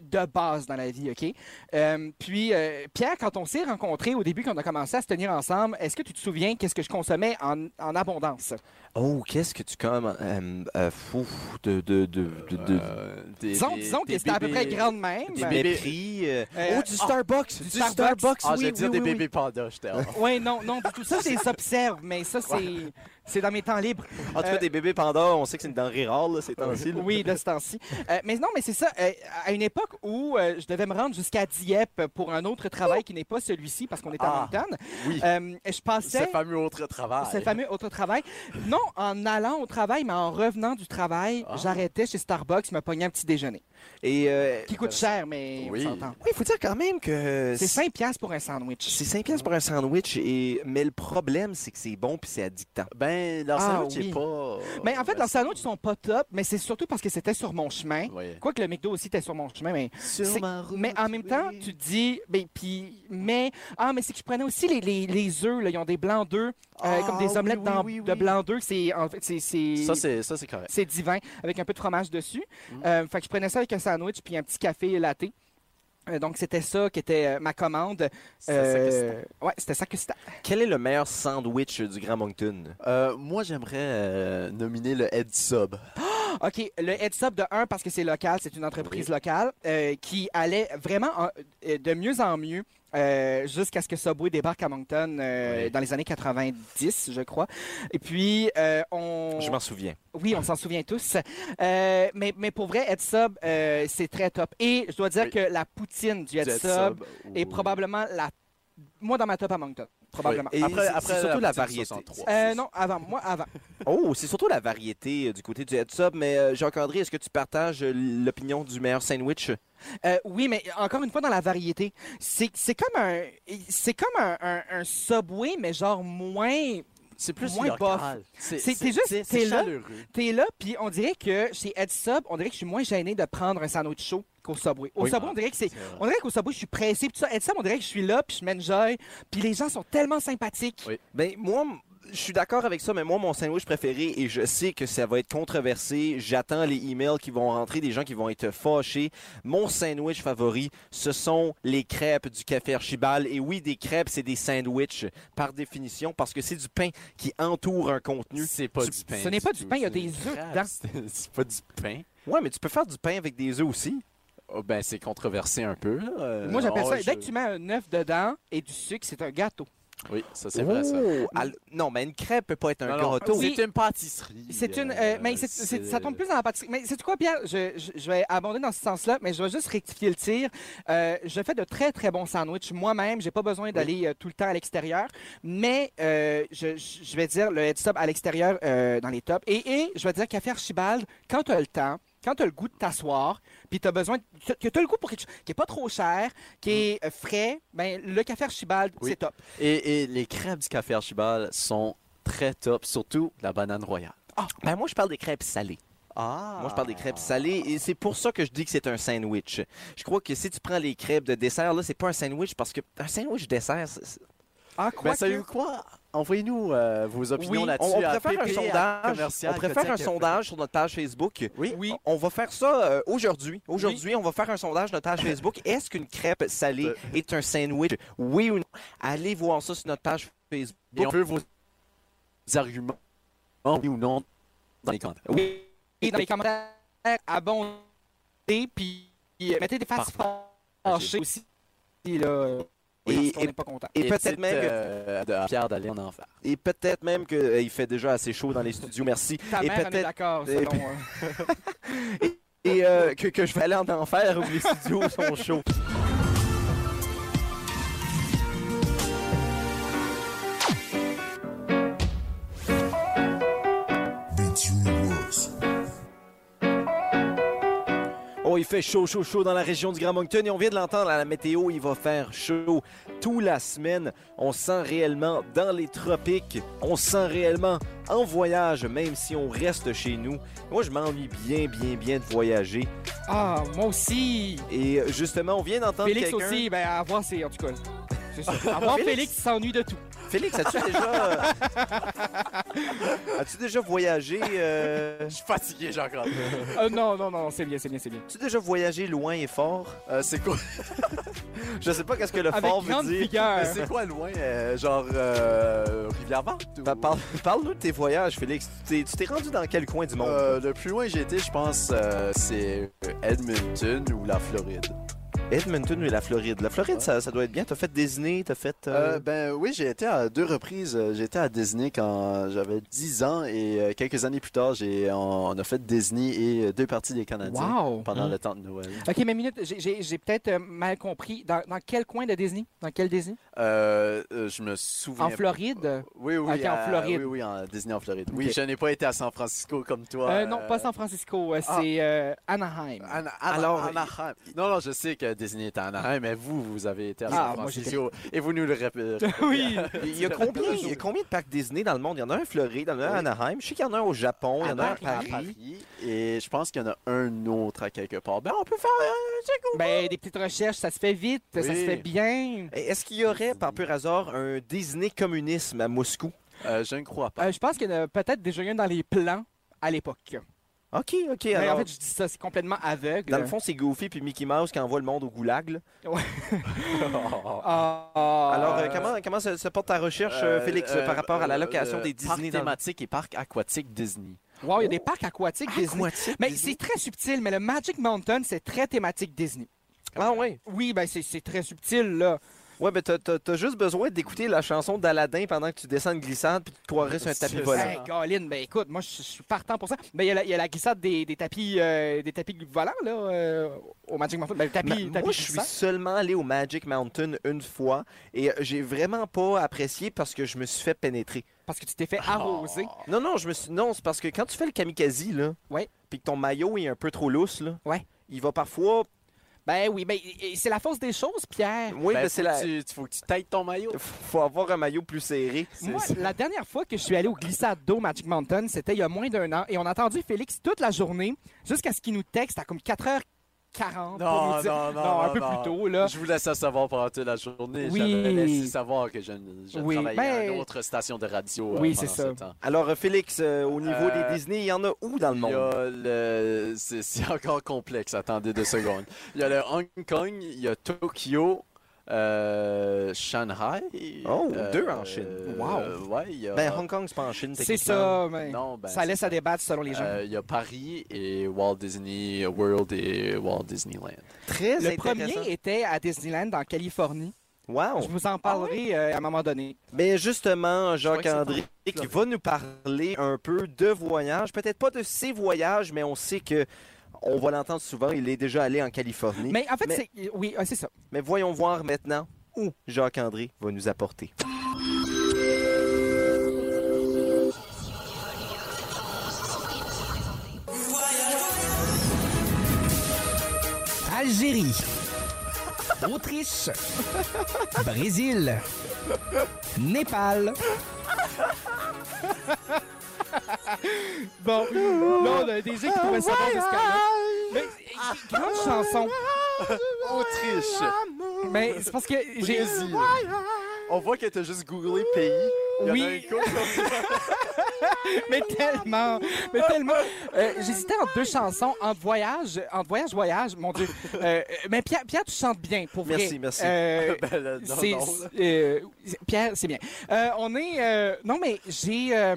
de base dans la vie, OK? Euh, puis, euh, Pierre, quand on s'est rencontrés au début, quand on a commencé à se tenir ensemble, est-ce que tu te souviens qu'est-ce que je consommais en, en abondance? Oh, qu'est-ce que tu commes? Euh, euh, fou, de, de, de, de, de- Euh, des- Disons, des- disons que c'était à peu près bébés- grand de même. des bébés- mépris. euh, Euh, oh, du ah, Starbucks! du Du Starbucks. Starbucks, Ah, oui, j'allais dire oui, des oui, bébés pandas, j'étais <laughs> hors. Oui, non, non, du tout. Ça, je les observe, mais ça, c'est c'est dans mes temps libres. En tout cas, Euh, des bébés pandas, on sait que c'est une denrée rare, là, ces temps-ci. Oui, de ce temps-ci. Euh, mais non, mais c'est ça. euh, à une époque où euh, je devais me rendre jusqu'à Dieppe pour un autre travail qui n'est pas celui-ci parce qu'on est à Ah, Moncton, Oui, euh, je passais... ce fameux autre travail. Ce fameux autre travail. Non, en allant au travail, mais en revenant du travail, Ah. j'arrêtais chez Starbucks, me pognais un petit déjeuner. Et euh, Qui coûte cher, mais Oui. on s'entend. il faut dire quand même que C'est 5 piastres pour un sandwich. c'est 5 piastres pour un sandwich, et... mais le problème, c'est que c'est bon puis c'est addictant. Ben, leur Ah, sandwich oui. est pas... Mais en fait, Ben, leurs sandwichs sont pas top, mais c'est surtout parce que c'était sur mon chemin. Oui. Quoique le McDo aussi était sur mon chemin, mais Sur ma route, Mais en même temps, oui. tu dis, ben, puis, mais, ah, mais c'est que je prenais aussi les, les, les œufs, là, ils ont des blancs d'œufs, euh, Ah, comme des oui, omelettes oui, dans- oui, de oui. blanc d'œufs, c'est, en fait, c'est, c'est, Ça, c'est ça, c'est correct. c'est divin, avec un peu de fromage dessus. Mm. Euh, fait que je prenais ça avec un sandwich puis un petit café latte. Euh, donc, c'était ça qui était euh, ma commande. Euh, ouais, c'était ça que c'était. Quel est le meilleur sandwich du Grand Moncton? Euh, moi, j'aimerais euh, nominer le Head Sub. <gasps> OK, le heads up de 1 parce que c'est local, c'est une entreprise locale euh, qui allait vraiment en- de mieux en mieux. Euh, jusqu'à ce que Subway débarque à Moncton euh, Oui. dans les années 90, je crois. Et puis, euh, on... Je m'en souviens. Oui, on s'en souvient tous. Mais, mais pour vrai, Head Sub, c'est très top. Et je dois dire Oui. que la poutine du head Sub sub, est oui. probablement la... Moi, dans ma top à Moncton. Probablement. Et Après, c'est- après c'est surtout la variété. 63. Euh, non, avant. Moi, avant. <laughs> Oh, c'est surtout la variété euh, du côté du heads up. Mais euh, Jacques-André, est-ce que tu partages l'opinion du meilleur sandwich? Euh, oui, mais encore une fois, dans la variété, c'est c'est comme un... C'est comme un, un- un Subway, mais genre moins... C'est plus moins local. C'est juste- t'es là. chaleureux. T'es là, puis on dirait que chez Head Sub, on dirait que je suis moins gêné de prendre un sandwich chaud qu'au Subway. Au Oui. Subway, on dirait que c'est... On dirait qu'au Subway, je suis pressé, puis tout ça. Head Sub, on dirait que je suis là, puis je m'enjoy, puis les gens sont tellement sympathiques. Oui. Ben, moi, je suis d'accord avec ça, mais moi, mon sandwich préféré, et je sais que ça va être controversé, j'attends les emails qui vont rentrer, des gens qui vont être fâchés. Mon sandwich favori, ce sont les crêpes du café Archibald. Et oui, des crêpes, c'est des sandwichs, par définition, parce que c'est du pain qui entoure un contenu. C'est pas Tu- du pain. ce n'est pas du pain, il y a des œufs dedans. <laughs> c'est- pas du pain. Ouais, mais tu peux faire du pain avec des œufs aussi. Oh, ben, c'est controversé un peu. Euh, Moi, j'appelle oh, ça, je- dès que tu mets un œuf dedans et du sucre, c'est un gâteau. Oui, ça, c'est vrai, ça. Oh, al- Non, mais une crêpe peut pas être un Non, non, gâteau. C'est une pâtisserie. C'est une. euh, euh, mais c'est- c'est- ça tombe plus dans la pâtisserie. Mais c'est quoi, Pierre? Je, je- je vais abonder dans ce sens-là, mais je vais juste rectifier le tir. Euh, je fais de très, très bons sandwichs moi-même. J'ai pas besoin d'aller euh, tout le temps à l'extérieur. Mais euh, je, je- je vais dire le head stop à l'extérieur euh, dans les tops. Et, et je vais dire Café Archibald, quand tu as le temps, quand tu as le goût de t'asseoir, puis tu as besoin, que tu as le goût pour quelque chose qui est pas trop cher, qui est euh, frais, ben le Café Archibald, Oui. c'est top. Et, et les crêpes du café Archibald sont très top, surtout la banane royale. Ben, moi, je parle des crêpes salées. Ah! Moi, je parle des crêpes salées et c'est pour ça que je dis que c'est un sandwich. Je crois que si tu prends les crêpes de dessert, là, c'est pas un sandwich parce que un sandwich dessert, c'est- Ah, Mais quoi quoi? Envoyez-nous euh, vos opinions Oui, là-dessus. on, on préfère un sondage. On préfère un sondage sur notre page Facebook. Oui. Oui. On va faire ça euh, aujourd'hui. Aujourd'hui, on va faire un sondage sur notre page Facebook. <laughs> Est-ce qu'une crêpe salée Euh. est un sandwich? Oui ou non? Allez voir ça sur notre page Facebook. Et on veut vos arguments, oui ou non, dans les commentaires. Oui. Et dans les commentaires, abondez, puis mettez des faces fâchées aussi. Là, euh, Et- n'est pas content. Et Et peut-être même, que- euh, Pierre d'aller en enfer. et peut-être même qu'il fait déjà assez chaud dans les studios. Merci. Ta et peut-être d'accord, et selon... euh, <laughs> et euh, que, que je vais aller en enfer où les studios sont chauds. Il fait chaud, chaud, chaud dans la région du Grand Moncton et on vient de l'entendre à la météo, il va faire chaud toute la semaine. On se sent réellement dans les tropiques, on se sent réellement en voyage, même si on reste chez nous. Moi, je m'ennuie bien, bien, bien de voyager. Ah, moi aussi! Et euh, justement, on vient d'entendre Félix quelqu'un... aussi, ben à voir, c'est... En tout cas, c'est ça. À voir, Félix? Félix s'ennuie de tout. Félix, as-tu déjà... <laughs> as-tu déjà voyagé... euh, Je suis fatigué, Jean-Claude. Euh, non, non, non, c'est bien, c'est bien, c'est bien. As-tu déjà voyagé loin et fort? Euh, c'est quoi? <laughs> Je sais pas qu'est-ce que le Avec fort veut grande dire. vigueur. c'est quoi loin? euh, genre euh, Rivière-Verte? ou- Pa- parle- Parle-nous de tes voyages, Félix. Tu t'es- tu t'es rendu dans quel coin du monde? Euh, le plus loin que j'ai été, je pense, euh, c'est Edmonton ou la Floride. Edmonton et la Floride. La Floride, Ouais. ça, ça doit être bien. T'as fait Disney, t'as fait... euh, Euh, ben oui, j'ai été à deux reprises. Euh, J'ai été à Disney quand j'avais 10 ans et euh, quelques années plus tard, j'ai on, on a fait Disney et deux parties des Canadiens Wow! pendant Mm. le temps de Noël. OK, mais minute, j'ai- peut-être mal compris. Dans, dans quel coin de Disney? Dans quel Disney? Euh, je me souviens. En Floride? Oui, oui, Ok, en Floride. Oui, oui, en Disney en Floride. Oui, je n'ai pas été à San Francisco comme toi. Euh, non, pas San Francisco, ah. c'est euh, Anaheim. Ana- Ana- Alors, Anaheim. Non, non, je sais que Disney est à Anaheim, mais vous, vous avez été à Ah, San moi, Francisco et vous nous le <laughs> répétez. oui! Il y, a <laughs> combien, il y a combien de parcs Disney dans le monde? Il y en a un à Floride, il y en a un à. Anaheim. Je sais qu'il y en a un au Japon, il y en a un à Paris. Paris. Et je pense qu'il y en a un autre à quelque part. Ben, on peut faire un check ou Ben, des petites recherches, ça se fait vite, ça se fait bien. Est-ce qu'il y aurait, par pur hasard, un Disney communisme à Moscou? Euh, je ne crois pas. Euh, je pense qu'il y en a peut-être déjà eu un dans les plans à l'époque. OK, OK. Mais Alors, en fait, je dis ça, c'est complètement aveugle. dans le fond, c'est Goofy puis Mickey Mouse qui envoient le monde au goulag. là. <laughs> Ah, Alors, euh, comment, comment se, se porte ta recherche, euh, Euh, Félix, euh, par rapport à la location euh, des Parcs Disney? dans le- thématiques et parcs aquatiques Disney. Wow, il y a des parcs aquatiques Disney. Aquatique, Mais Disney. c'est très subtil, mais le Magic Mountain, c'est très thématique Disney. Ah ouais. Oui, ben c'est c'est très subtil, là. Ouais, ben t'as- t'as t'as juste besoin d'écouter la chanson d'Aladin pendant que tu descends une glissade puis tu te croirais sur un tapis C'est volant. ça. Hey, Colin, ben écoute, moi, je suis partant pour ça. Ben, il y, a la- il y a la glissade des, des tapis euh, des tapis volants, là, euh, au Magic Mountain. Ben, le tapis, Ma- tapis moi, je suis seulement allé au Magic Mountain une fois et euh, j'ai vraiment pas apprécié parce que je me suis fait pénétrer. Parce que tu t'es fait arroser. Non, non, je me suis. Non, c'est parce que quand tu fais le kamikaze, là, Ouais. puis que ton maillot est un peu trop lousse, là, Ouais. il va parfois. Ben oui, ben, c'est la force des choses, Pierre. Oui, ben, mais c'est la. Tu, faut que tu têtes ton maillot. Faut avoir un maillot plus serré. Moi, la dernière fois que je suis allé au glissade d'eau Magic Mountain, c'était il y a moins d'un an, et on a entendu Félix toute la journée jusqu'à ce qu'il nous texte à comme 4 h 40 non, non, non, un peu plus tôt. Là. Je vous laissais savoir pendant toute la journée. Oui. Savoir que je, je oui, à ben, une autre station de radio euh, oui, c'est ça. Alors, Félix, euh, au niveau des euh, Disney, il y en a où dans le monde? C'est encore complexe. Attendez deux secondes. Il y a le Hong Kong, il y a Tokyo, euh, Shanghai. Oh, euh, deux en Chine. Wow. euh, ouais, y a... Ben, Hong Kong, c'est pas en Chine, C'est ça, mais Non, ben, ça laisse à débattre selon les gens. Euh, il y a Paris et Walt Disney World et Walt Disneyland. Très le intéressant. premier était à Disneyland, en Californie. Wow! Je vous en parlerai euh, à un moment donné. Mais justement, que c'est Jacques-André qui va nous parler un peu de voyage. Peut-être pas de ses voyages, mais on sait que on va l'entendre souvent. Il est déjà allé en Californie. Mais, Mais en fait, Mais- c'est... Oui, euh, c'est ça. voyons voir maintenant où Jacques-André va nous apporter. Algérie. Autriche. Brésil. Népal. <laughs> Bon, là, on a des gens qui savoir de ce cas-là. Mais, grande chanson. Autriche. Mais c'est parce que j'ai... On voit que tu as juste googlé pays. Oui. <laughs> mais tellement, mais tellement. Euh, J'hésitais entre deux chansons, entre voyage, entre voyage, voyage, mon Dieu. Euh, euh, mais Pierre, Pierre, tu chantes bien, pour vrai. Merci, merci. Euh, <laughs> Ben, non, non. euh, Pierre, c'est bien. Euh, on est. euh, non, mais j'ai. euh,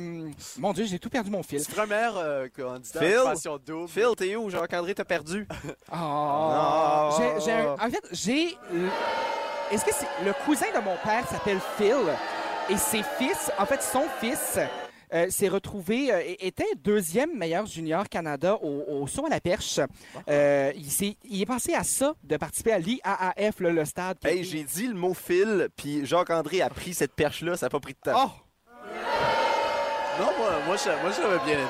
mon Dieu, j'ai tout perdu mon fil. C'est première euh, candidate Phil? double. Phil, t'es où? Jacques-André t'a perdu. Oh. Non. <laughs> J'ai- j'ai un- en fait, j'ai. Est-ce que c'est le cousin de mon père s'appelle Phil? Et ses fils, en fait, son fils. euh, s'est retrouvé, euh, était deuxième meilleur junior Canada au, au saut à la perche. Euh, il, s'est- il est passé à ça, de participer à l'IAAF, là, le stade. Hey, j'ai dit le mot Phil, puis Jacques-André a pris cette perche-là, ça n'a pas pris de temps. Oh! Non, moi, moi, j'avais bien aimé.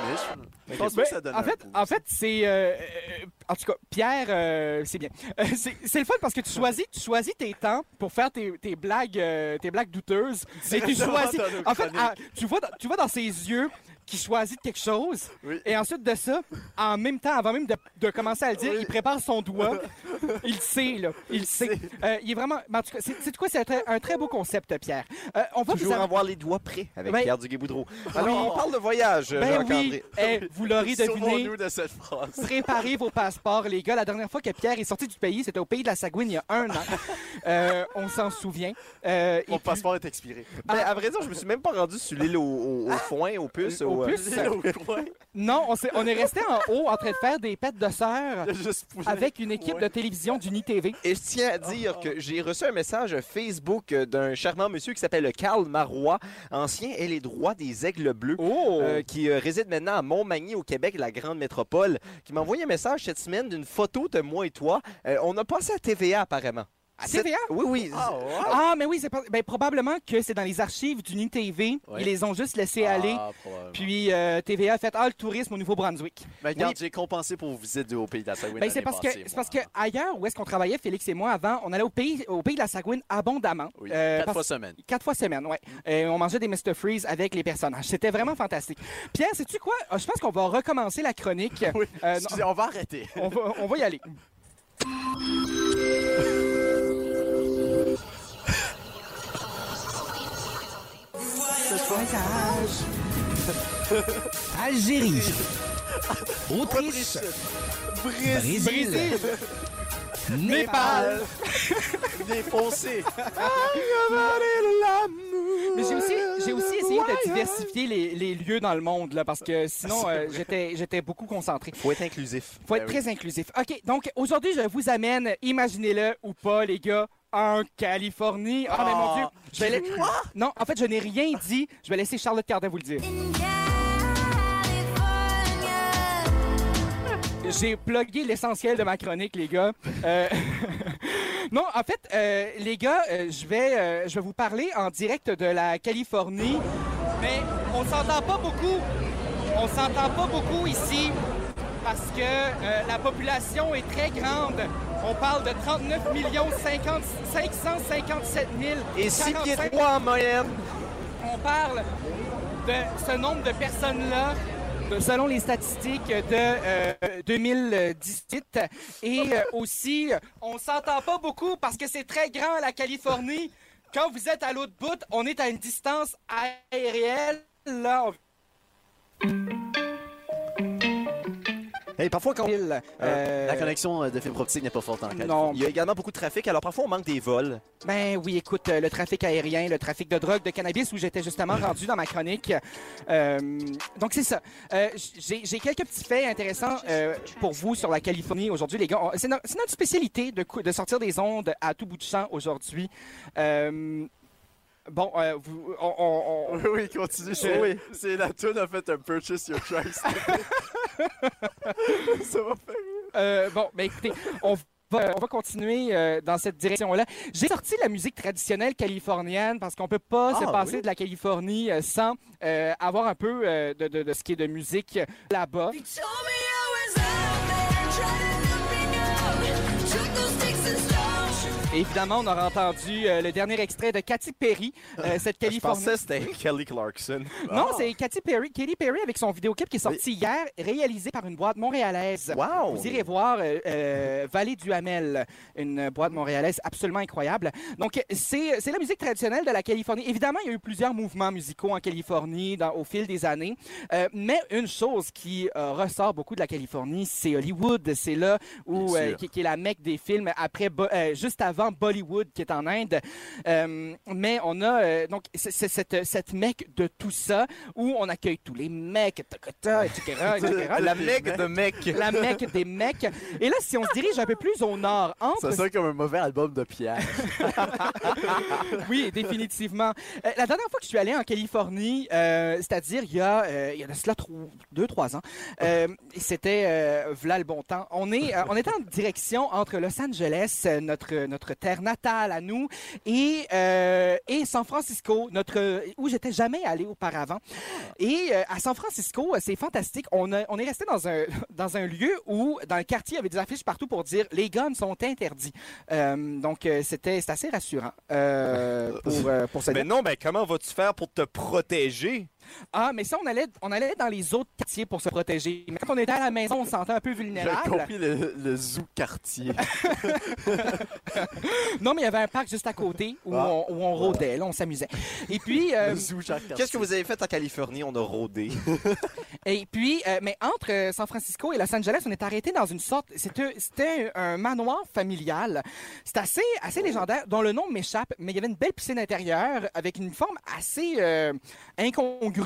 Je, pense Ben, que ça donne en fait, en fait, c'est euh, euh, en tout cas Pierre, euh, c'est bien. Euh, c'est le fun parce que tu choisis, tu choisis tes temps pour faire tes, tes blagues, tes blagues douteuses. Et tu <laughs> choisis. En fait, ah, tu vois, tu vois dans ses yeux qu'il choisit quelque chose. Oui. Et ensuite de ça, en même temps, avant même de, de commencer à le dire, Oui. il prépare son doigt. il sait là, il sait. Euh, il est vraiment. En tout cas, c'est quoi, c'est un très, un très beau concept, Pierre. Euh, on va vous Toujours am- avoir les doigts prêts avec Ben- Pierre Duguay-Boudreau. Alors, on parle de voyage, Ben oui, Eh, vous l'aurez deviné. Sauvons-nous de cette phrase. Préparez vos passeports, les gars. La dernière fois que Pierre est sorti du pays, c'était au pays de la Sagouine il y a un an. Euh, on s'en souvient. Euh, et Mon puis- passeport est expiré. Ben, à vrai dire, je me suis même pas rendu sur l'île au, au- au foin, au puce. Au Au coin, <laughs> Non, on, est resté en haut en train de faire des pêtes de sœurs <laughs> avec une équipe Ouais. de télévision d'Uni TV. Et je tiens à dire que j'ai reçu un message Facebook d'un charmant monsieur qui s'appelle Carl Marois, ancien et les droits des Aigles Bleus. Oh! euh, qui euh, réside maintenant à Montmagny au Québec, la grande métropole, qui m'a envoyé un message cette semaine d'une photo de moi et toi. Euh, on a passé à TVA apparemment. À Cette- TVA? Oui, oui. Ah. Ah, mais oui, c'est pas... ben, probablement que c'est dans les archives d'Uni TV. Ils les ont juste laissés aller. Ah, probablement. Puis euh, TVA a fait Ah, le tourisme au Nouveau-Brunswick. Mais regarde, j'ai compensé pour vous visiter au pays de la Sagouine. Ben, c'est parce que passée, c'est moi. parce que ailleurs où est-ce qu'on travaillait Félix et moi avant, on allait au pays au pays de la Sagouine abondamment. Oui, Euh, quatre parce- fois semaine. Quatre fois semaine, ouais. Euh, on mangeait des Mr. Freeze avec les personnages. C'était vraiment fantastique. Pierre, sais-tu quoi? Euh, Je pense qu'on va recommencer la chronique. <laughs> Oui, Euh, excusez, on va arrêter. on, va, on va y aller. <laughs> <laughs> Algérie. <laughs> Autriche. Brésil. Népal. <laughs> Défoncé. Mais j'ai aussi, j'ai aussi essayé de diversifier les, les lieux dans le monde, là, parce que sinon, euh, j'étais j'étais beaucoup concentré. Faut être inclusif. faut être très inclusif. OK, donc aujourd'hui, je vous amène, imaginez-le ou pas, les gars, en Californie. Ah, mais mon Dieu, je vais la- Non, en fait, je n'ai rien dit. Je vais laisser Charlotte Cardin vous le dire. J'ai plugué l'essentiel de ma chronique, les gars. Euh, <laughs> non, en fait, euh, les gars, euh, je vais, euh, je vais vous parler en direct de la Californie, mais on s'entend pas beaucoup. On s'entend pas beaucoup ici parce que euh, la population est très grande. On parle de 39 millions 50 557 000. Et 6 pieds 45 3 en moyenne. on parle de ce nombre de personnes-là selon les statistiques de euh, 2018. Et euh, aussi, on s'entend pas beaucoup parce que c'est très grand la Californie. Quand vous êtes à l'autre bout, on est à une distance aérienne. Là, Hey, parfois, quand Euh, La connexion euh, de fibre optique n'est pas forte en Californie. Il y a également beaucoup de trafic, alors parfois on manque des vols. Ben oui, écoute, euh, le trafic aérien, le trafic de drogue, de cannabis, où j'étais justement <laughs> rendu dans ma chronique. Euh, donc c'est ça. Euh, J'ai quelques petits faits intéressants euh, pour vous sur la Californie aujourd'hui, les gars. C'est no- c'est notre spécialité de sortir des ondes à tout bout de champ aujourd'hui. Bon, euh, vous, on- on- on- Oui, oui, continue. Je- Oui, c'est la tune a fait un purchase your choice. <laughs> Ça va faire. Euh, bon, ben écoutez, on va, on va continuer euh, dans cette direction-là. J'ai sorti la musique traditionnelle californienne parce qu'on peut pas se Ah, passer oui. de la Californie euh, sans euh, avoir un peu euh, de, de- de ce qui est de musique là-bas. Et évidemment, on aura entendu euh, le dernier extrait de Katy Perry, euh, <laughs> cette Je Californie. pensais que c'était <laughs> Kelly Clarkson. Non, c'est Katy Perry, Katy Perry avec son vidéoclip qui est sorti hier, réalisé par une boîte montréalaise. Wow! Vous irez voir euh, euh, <laughs> Vallée du Hamel, une boîte montréalaise absolument incroyable. Donc, c'est la musique traditionnelle de la Californie. Évidemment, il y a eu plusieurs mouvements musicaux en Californie dans- au fil des années. Mais une chose qui ressort beaucoup de la Californie, c'est Hollywood. C'est là où, qui, qui est la mecque des films, après, juste avant Bollywood, qui est en Inde. Euh, mais on a euh, donc c'est- c'est cette, cette mecque de tout ça où on accueille tous les mecs, etc., etc., etc. La mec de mec. la mecque des mecs. Et là, si on se dirige un peu plus au nord, entre... Ça sonne comme un mauvais album de Pierre. <laughs> Oui, définitivement. Euh, la dernière fois que je suis allé en Californie, c'est-à-dire il y a, il y a de cela deux, trois ans, c'était v'là le bon temps. On est, on était en direction entre Los Angeles, euh, notre, notre terre natale à nous, et, euh, et San Francisco, notre, où j'étais jamais allé auparavant. Et euh, à San Francisco, c'est fantastique. On, a- on est resté dans un, <laughs> dans un lieu où, dans le quartier, il y avait des affiches partout pour dire les guns sont interdits. Euh, donc, c'était assez rassurant pour, pour ce Mais non, mais comment vas-tu faire pour te protéger? Ah, mais ça, on allait, on allait dans les autres quartiers pour se protéger. Mais quand on était à la maison, on se sentait un peu J'ai vulnérable. compris le, le zoo quartier. <laughs> Non, mais il y avait un parc juste à côté où, Ah. on, où on rôdait, là, on s'amusait. Et puis, euh. Qu'est-ce que vous avez fait en Californie? On a rôdé. <laughs> Et puis, euh, mais entre euh, San Francisco et Los Angeles, on est arrêté dans une sorte. C'était c'était un manoir familial. C'est assez, assez légendaire, dont le nom m'échappe, mais il y avait une belle piscine intérieure avec une forme assez euh, incongrue.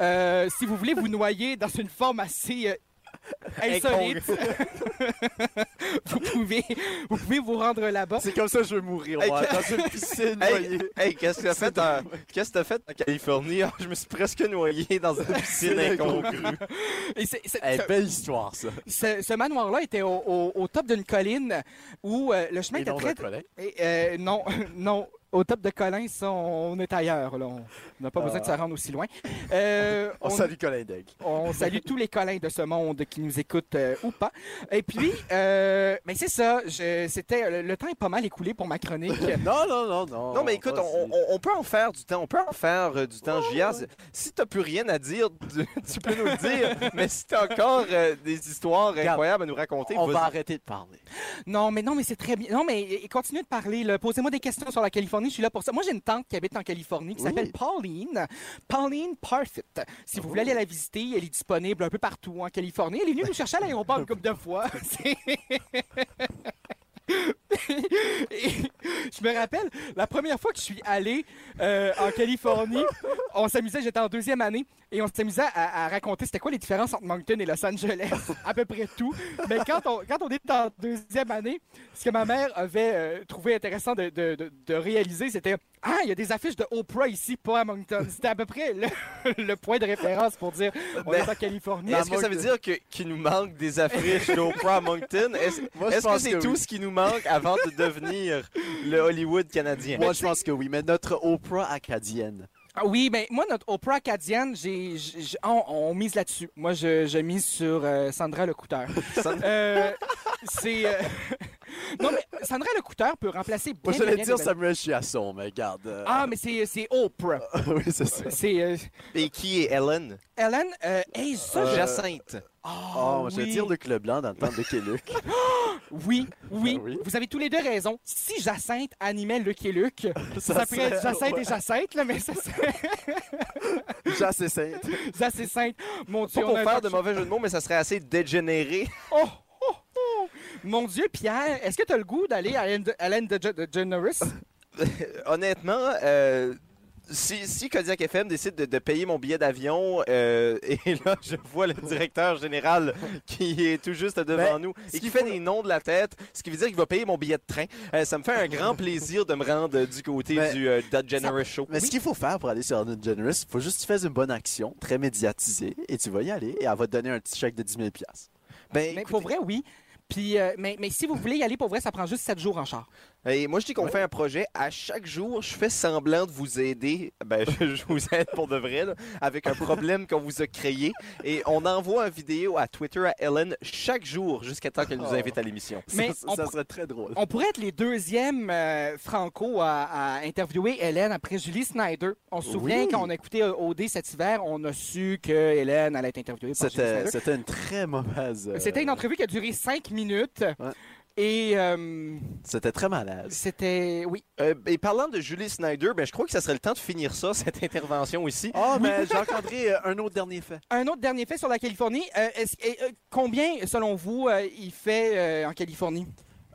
Euh, si vous voulez vous noyer dans une forme assez. euh, Insolite. <laughs> vous, pouvez, vous pouvez vous rendre là-bas. C'est comme ça que je veux mourir, moi, Hey, dans une piscine Hey, noyée. hey, qu'est-ce que t'as fait, en... qu'est-ce que t'as fait en Californie? Ah, je me suis presque noyé dans une piscine incongrue. Et c'est- c'est- Hey, ce- belle histoire, ça. ce, ce manoir-là était au, au- au top d'une colline où euh, le chemin Et était non très, euh, non, <laughs> non. Au top de Colin, ça, on est ailleurs. Là. On n'a pas besoin de se rendre aussi loin. Euh, <laughs> On salue Colin Degg. on <laughs> salue tous les Colins de ce monde qui nous écoutent euh, ou pas. Et puis, <laughs> euh, mais c'est ça. je- C'était le, temps est pas mal écoulé pour ma chronique. Non, non, non, non. Non, mais écoute, on, vas-y. on- on peut en faire du temps. On peut en faire euh, du temps, Gia. Si t'as plus rien à dire, tu, tu peux nous le dire. mais si t'as encore euh, des histoires Regarde, incroyables à nous raconter, On vas-y. va arrêter de parler. Non, mais non, mais c'est très bien. Non, mais continuez de parler. là. Posez-moi des questions sur la Californie. Je suis là pour ça. Moi, j'ai une tante qui habite en Californie qui s'appelle Pauline. Pauline Parfit. Si vous voulez aller la visiter, elle est disponible un peu partout en Californie. Elle est venue nous chercher à l'aéroport une couple de fois. <laughs> <laughs> Je me rappelle, la première fois que je suis allé euh, en Californie, on s'amusait, j'étais en deuxième année, et on s'amusait à, raconter c'était quoi les différences entre Moncton et Los Angeles. <laughs> à peu près tout. Mais quand on, quand on est en deuxième année, ce que ma mère avait euh, trouvé intéressant de réaliser, c'était Ah, il y a des affiches de Oprah ici, pas à Moncton. C'était à peu près le, <laughs> le point de référence pour dire on Mais- est en Californie. Mais est-ce que ça veut dire que- qu'il nous manque des affiches d'Oprah à Moncton? <laughs> Est-ce Moi, je est-ce que c'est que tout oui. ce qui nous manque avant de devenir le Hollywood canadien? Moi, je pense que oui, mais notre Oprah acadienne. Ah Oui, mais moi, notre Oprah acadienne, j'ai, on, on mise là-dessus. Moi, je, je mise sur euh, Sandra Lecouteur. <laughs> Euh, c'est. euh, non, mais Sandra Lecouteur peut remplacer bien, Moi, j'allais dire Samuel Chiasson, mais regarde. euh, Ah, mais c'est, c'est Oprah. <laughs> oui, c'est ça. C'est. euh, Et qui est Ellen? Ellen, euh, hey, ça, je- Jacinthe. Ah, Oh, je vais oui. dire Luc Leblanc dans le temps de Luc et Luc. <laughs> Oui, oui, Ah oui. Vous avez tous les deux raison. Si Jacinthe animait Luc et Luc, <laughs> ça, Ça pourrait être serait- Jacinthe ouais. et Jacinthe, là, mais ça serait Jacques Sainte. Jacinthe. Mon Dieu, Pas on pour a un faire de mauvais jeu de mots, mais ça serait assez dégénéré. Oh, oh, oh. Mon Dieu, Pierre, est-ce que tu as le goût d'aller à Ellen, de- Ellen DeGe- DeGeneres? <laughs> Honnêtement, euh, si, si Kodiak FM décide de, de payer mon billet d'avion, euh, <laughs> et là, je vois le directeur général qui est tout juste devant Ben, nous et qui fait faut- des noms de la tête, ce qui veut dire qu'il va payer mon billet de train. Euh, ça me fait un grand plaisir de me rendre du côté Ben, du euh, Generous Show. Mais ce qu'il faut faire pour aller sur Ellen DeGeneres, il faut juste que tu fasses une bonne action, très médiatisée, et tu vas y aller, et elle va te donner un petit chèque de 10 000 Ben, Mais écoutez, pour vrai, oui. Puis, euh, mais, si vous voulez y aller, pour vrai, ça prend juste 7 jours en char. Et moi, je dis qu'on fait un projet. À chaque jour, je fais semblant de vous aider. Ben, <laughs> je, je vous aide pour de vrai, là, avec un problème qu'on vous a créé. Et on envoie une vidéo à Twitter à Ellen chaque jour jusqu'à temps qu'elle nous Oh. invite à l'émission. Mais ça, serait très drôle. On pourrait être les deuxièmes euh, franco à, à interviewer Hélène après Julie Snyder. On se souvient, Oui. quand on a écouté euh, OD cet hiver, on a su que Hélène allait être interviewée par Julie C'était Snyder. c'était une très mauvaise. euh, C'était une entrevue qui a duré 5 minutes. Ouais. Et euh, C'était très malaise. c'était... Oui. Euh, et parlant de Julie Snyder, ben, je crois que ça serait le temps de finir ça, <laughs> cette intervention ici. Oh, mais Jacques-André, un autre dernier fait. Un autre dernier fait sur la Californie. Euh, est-ce- combien, selon vous, euh, il fait euh, en Californie?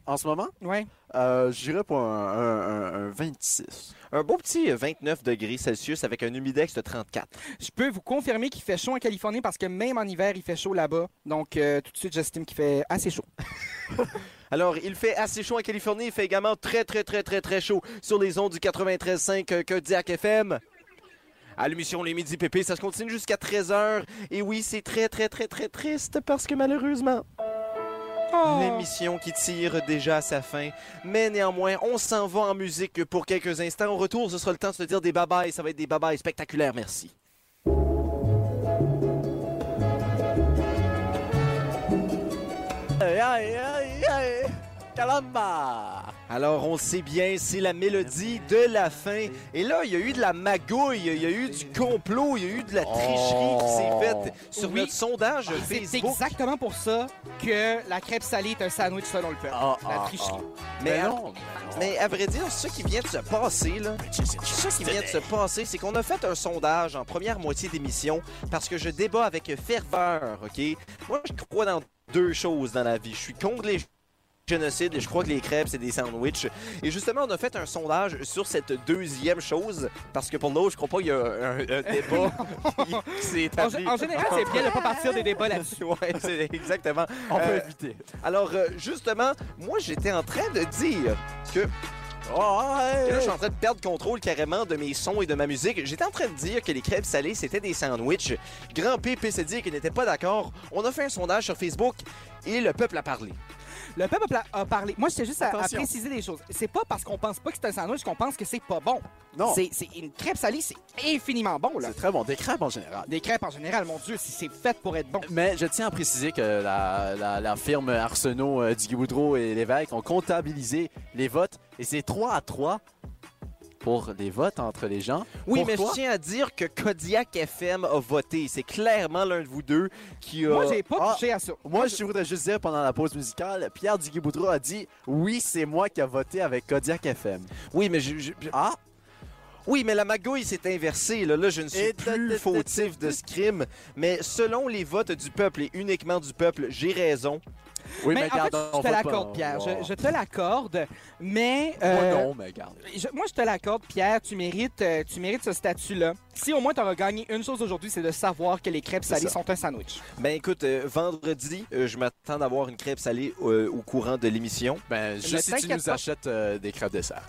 En ce moment, Ouais. Euh, j'irais pour un, un- un- un 26. Un beau petit euh, 29 degrés Celsius avec un humidex de 34. Je peux vous confirmer qu'il fait chaud en Californie parce que même en hiver, il fait chaud là-bas. Donc, euh, tout de suite, j'estime qu'il fait assez chaud. <laughs> Alors, il fait assez chaud en Californie, il fait également très, très, très, très, très chaud sur les ondes du 93.5 euh, Kodiak FM. À l'émission Les Midi Pépé, ça se continue jusqu'à 13h. Et oui, c'est très, très, très, très triste parce que malheureusement, Oh. l'émission qui tire déjà à sa fin. Mais néanmoins, on s'en va en musique pour quelques instants. Au retour, ce sera le temps de se dire des babayes. Ça va être des babayes spectaculaires, merci. Aïe, aïe, aïe, aïe. Calamba! Alors, on le sait bien, c'est la mélodie de la fin. Et là, il y a eu de la magouille, il y a eu du complot, il y a eu de la tricherie qui s'est faite sur Oui. notre sondage C'est Facebook. exactement pour ça que la crêpe salée est un sandwich selon le peuple. Ah, la ah, tricherie. Mais, non. mais à vrai dire, ce qui vient de se passer, là, ce qui vient de se passer, c'est qu'on a fait un sondage en première moitié d'émission parce que je débat avec ferveur, OK? Moi, je crois dans deux choses dans la vie. Je suis contre les génocides et je crois que les crêpes, c'est des sandwichs. Et justement, on a fait un sondage sur cette deuxième chose parce que pour l'autre, je crois pas qu'il y a un, un débat qui, s'est En, établi. en général, c'est bien de ne pas partir des débats là-dessus. <laughs> Ouais, c'est exactement. On peut Euh, éviter. Alors, euh, justement, moi, j'étais en train de dire que Oh, là, je suis en train de perdre contrôle carrément de mes sons et de ma musique. J'étais en train de dire que les crêpes salées, c'était des sandwichs. Grand P s'est dit qu'il n'était pas d'accord. On a fait un sondage sur Facebook et le peuple a parlé. Le peuple a, parlé. Moi, je juste à, préciser des choses. C'est pas parce qu'on pense pas que c'est un sandwich qu'on pense que c'est pas bon. Non. C'est une crêpe salée, c'est infiniment bon, là. C'est très bon. Des crêpes en général. Des crêpes en général, mon Dieu, si c'est fait pour être bon. Mais je tiens à préciser que la, la- la firme Arsenault, euh, Diggy Boudreau et l'évêque ont comptabilisé les votes et c'est 3 à 3 pour les votes entre les gens. Oui, Pour mais toi? je tiens à dire que Kodiak FM a voté. C'est clairement l'un de vous deux qui a... Moi, j'ai pas Ah. touché à ça. Moi, je voudrais juste dire pendant la pause musicale, Pierre Diggy Boudreau a dit oui, c'est moi qui a voté avec Kodiak FM. Oui, mais je- je- je- Ah, Oui, mais la magouille s'est inversée. Là, là je ne suis Et plus fautif de ce crime. Mais selon les votes du peuple et uniquement du peuple, j'ai raison. Oui, mais en fait, on je te l'accorde, Pierre. Je, je te l'accorde, mais... Moi, euh, non, mais regarde. je- moi, je te l'accorde, Pierre. Tu mérites, euh, tu mérites ce statut-là. Si au moins tu auras gagné une chose aujourd'hui, c'est de savoir que les crêpes salées sont un sandwich. Ben écoute, euh, vendredi, euh, je m'attends d'avoir une crêpe salée euh, au courant de l'émission. Ben, juste si tu nous pas. achètes euh, des crêpes dessert.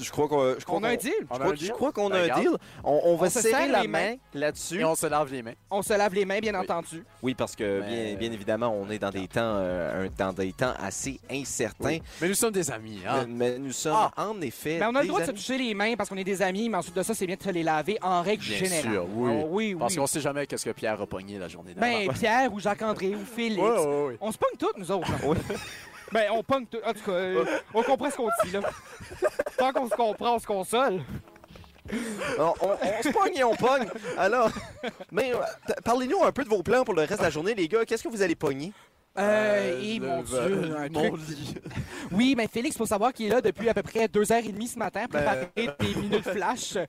Je crois qu'on je crois On a un deal. Je crois, je crois qu'on a Ben, un deal. On, on va On se serrer serre la les main mains. là-dessus. Et on se lave les mains. On se lave les mains, bien Oui. entendu. Oui, parce que Mais- bien, bien évidemment, on est dans des temps, euh, un- dans des temps assez incertains. Oui. Mais nous sommes des amis, hein? Mais, mais nous sommes Ah. en effet. Mais on a le droit de se toucher les mains parce qu'on est des amis, mais ensuite de ça, c'est bien de se les laver en règle Bien générale. sûr, oui. Oh, oui, Parce qu'on sait jamais qu'est-ce que Pierre a pogné la journée d'avant. Ben, Pierre ou Jacques-André ou <laughs> Félix. On se pogne toutes, nous autres. <laughs> Ben, on pogne toutes. En tout cas, euh, on comprend ce qu'on dit, là. Tant qu'on se comprend, on se console. On, on- on se pogne et on pogne. Alors, mais euh, parlez-nous un peu de vos plans pour le reste de la journée, les gars. Qu'est-ce que vous allez pogner? Euh, et le- mon Dieu, un mon truc. lit. Oui, mais Félix, faut savoir qu'il est là depuis à peu près deux heures et demie ce matin, Ben, préparer des minutes flash. <laughs> Il y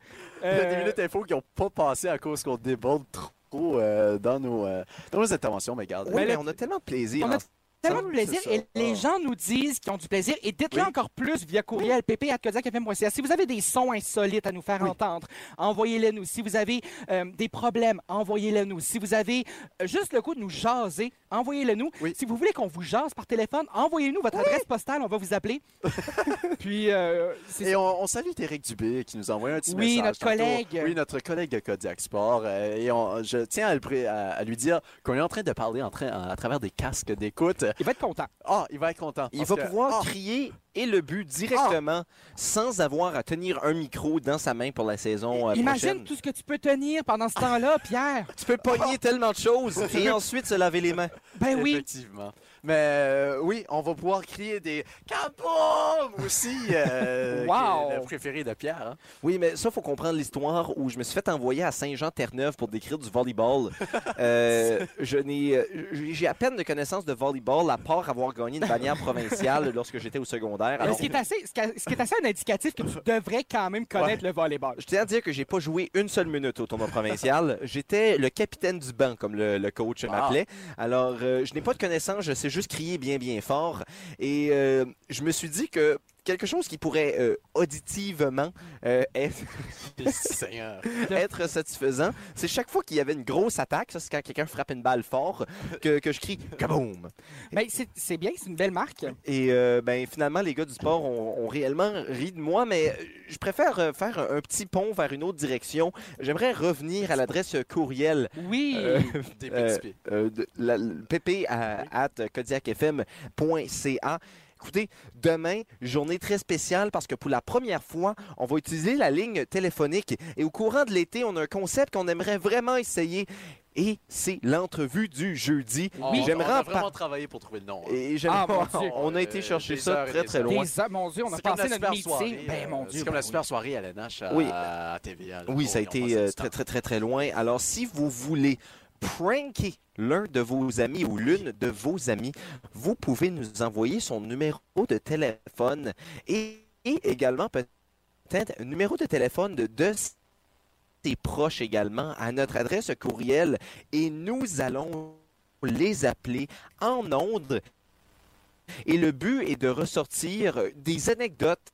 a Euh, des minutes infos qui n'ont pas passé à cause qu'on déborde trop euh, dans, nos, euh, dans nos interventions, mais regarde. Oui, Mais mais le- on a tellement de plaisir. On a tellement de plaisir? et les Ah. gens nous disent qu'ils ont du plaisir et dites-le Oui. encore plus via courriel pp.kodiakfm.ca. Si vous avez des sons insolites à nous faire entendre, envoyez-les nous. Si vous avez euh, des problèmes, envoyez-les nous. Si vous avez euh, juste le coup de nous jaser, envoyez-le nous. Oui. Si vous voulez qu'on vous jase par téléphone, envoyez-nous votre adresse postale, on va vous appeler. <laughs> Puis euh, Et on, on salue Eric Dubé qui nous a envoyé un petit Oui, message. notre tantôt. collègue. Oui, notre collègue de Kodiak Sport. et on- je tiens à, lui dire qu'on est en train de parler en train, à travers des casques d'écoute. Il va être content. Ah, il va être content. Il va que- pouvoir Ah, crier et le but directement sans avoir à tenir un micro dans sa main pour la saison euh, Imagine prochaine. tout ce que tu peux tenir pendant ce temps-là, <laughs> Pierre. Tu peux pogner tellement de choses et <laughs> ensuite se laver les mains. Ben oui. Effectivement. Mais euh, oui, on va pouvoir crier des Kaboom aussi. euh, Wow. <laughs> qui est le préféré de Pierre. hein. Oui, mais ça, faut comprendre l'histoire où je me suis fait envoyer à Saint-Jean-Terre-Neuve pour décrire du volleyball. Euh, je n'ai, euh, j'ai à peine de connaissances de volleyball à part avoir gagné une bannière provinciale lorsque j'étais au secondaire. Alors, ce, qui est assez, ce qui est- assez un indicatif que tu <laughs> devrais quand même connaître le volleyball. je tiens à dire que j'ai pas joué une seule minute au tournoi provincial. <laughs> J'étais le capitaine du banc, comme le, le coach Wow. m'appelait. Alors, euh, je n'ai pas de connaissances, je sais juste crier bien, bien fort. Et euh, je me suis dit que quelque chose qui pourrait euh, auditivement euh, <laughs> <laughs> être, satisfaisant, c'est chaque fois qu'il y avait une grosse attaque, ça c'est quand quelqu'un frappe une balle fort, que, que je crie « kaboom ». Mais c'est bien, c'est une belle marque. Et euh, ben, finalement, les gars du sport ont, ont réellement ri de moi, mais je préfère faire un, un petit pont vers une autre direction. J'aimerais revenir à l'adresse courriel Oui. Euh, Des Euh, euh, de, la, à, at kodiakfm.ca. Écoutez, demain, journée très spéciale parce que pour la première fois, on va utiliser la ligne téléphonique et au courant de l'été, on a un concept qu'on aimerait vraiment essayer et c'est l'entrevue du jeudi. On- Oui, on, j'aimerais on a vraiment travaillé pour trouver le nom. hein. et j'aimerais- Ah, mon Dieu. on a été chercher ça très très loin. Des- mon Dieu, on a C'est comme passé la notre soirée. Ben, euh, mon Dieu. C'est comme la super soirée à l'NH à, Oui. à TVA. là. Oui, ça a été euh, très, très, très, très loin. Alors, si vous voulez pranker l'un de vos amis ou l'une de vos amis, vous pouvez nous envoyer son numéro de téléphone et, également peut-être un numéro de téléphone de, de ses proches également à notre adresse courriel et nous allons les appeler en ondes. Et le but est de ressortir des anecdotes,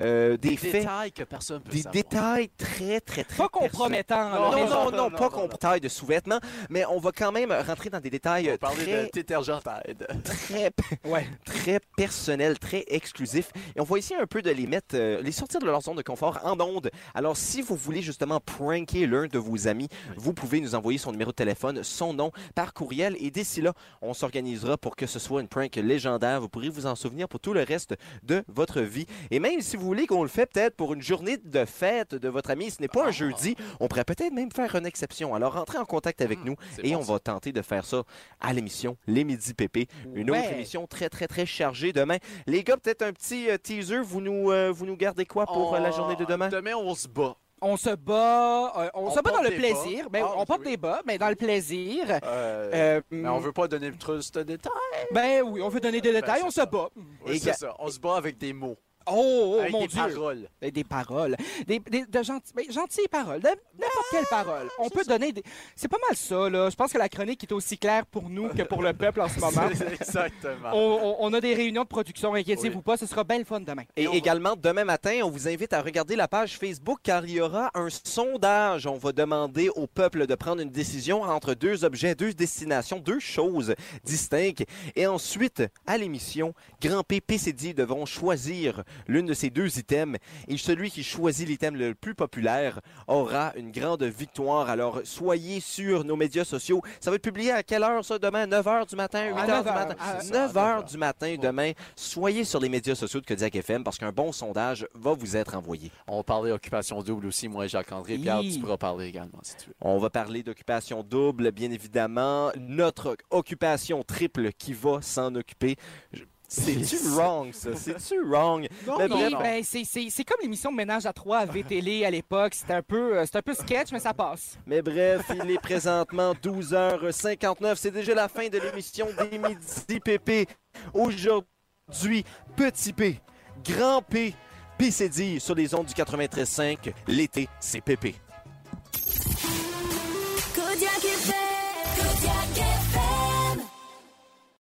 euh, des Des faits détails que personne peut des savoir. détails très, très, très Pas personnels. compromettant. Non, Non, non, non, pas taille de sous-vêtements, mais on va quand même rentrer dans des détails On euh, va parler très, de détergent Tide. très, <laughs> Ouais. très personnels, très exclusifs. Et on va essayer un peu de les mettre, euh, les sortir de leur zone de confort en ondes. Alors, si vous voulez justement pranker l'un de vos amis, vous pouvez nous envoyer son numéro de téléphone, son nom par courriel. Et d'ici là, on s'organisera pour que ce soit une prank légendaire. Vous pourrez vous en souvenir pour tout le reste de votre vie. Et même si vous voulez qu'on le fait peut-être pour une journée de fête de votre ami, ce n'est pas un jeudi, on pourrait peut-être même faire une exception. Alors, rentrez en contact avec nous c'est et bon, on ça. va tenter de faire ça à l'émission Les Midi Pépé. Une autre émission très, très, très chargée demain. Les gars, peut-être un petit euh, teaser. Vous nous, euh, vous nous gardez quoi pour euh, la journée de demain? Demain, on se bat. On se bat, euh, on, On se bat dans le plaisir. Ben, Ah, on porte oui. des bas, mais dans le plaisir. Euh, Euh, mais on veut pas donner trop de détails. Ben oui, on veut donner des détails, Ben, on c'est se bat. Oui, c'est ça. On se bat avec des mots. Oh, oh, Avec mon des Dieu! paroles. Des, des paroles. Des, des- de gentilles, ben, gentilles paroles. N'importe quelle parole. On peut donner des. C'est pas mal ça, là. Je pense que la chronique est aussi claire pour nous que pour le peuple en ce <laughs> moment. Exactement. On, on- on a des réunions de production, inquiétez-vous pas, ce sera bien le fun demain. Et on- également, demain matin, on vous invite à regarder la page Facebook car il y aura un sondage. On va demander au peuple de prendre une décision entre deux objets, deux destinations, deux choses distinctes. Et ensuite, à l'émission, Grand P, PCD devront choisir l'une de ces deux items. Et celui qui choisit l'item le plus populaire aura une grande victoire. Alors, soyez sur nos médias sociaux. Ça va être publié à quelle heure ça demain? 9 h du matin? 8 À h 9 du heures. matin? À- 9 h du matin demain. Soyez sur les médias sociaux de Kodiak FM parce qu'un bon sondage va vous être envoyé. On va parler occupation double aussi, moi et Jacques-André. Pierre, tu pourras parler également si tu veux. On va parler d'occupation double, bien évidemment. Notre occupation triple qui va s'en occuper. Je- C'est-tu wrong, ça? C'est-tu wrong? Mais Oui, bref, ben, c'est- c'est c'est comme l'émission de Ménage à trois à VTL à l'époque. C'était un, peu, euh, c'était un peu sketch, mais ça passe. mais bref, il est présentement 12h59. C'est déjà la fin de l'émission des Midi PP. Aujourd'hui, Petit P, Grand P, PCD sur les ondes du 93.5. L'été, c'est PP. Kodiak FM.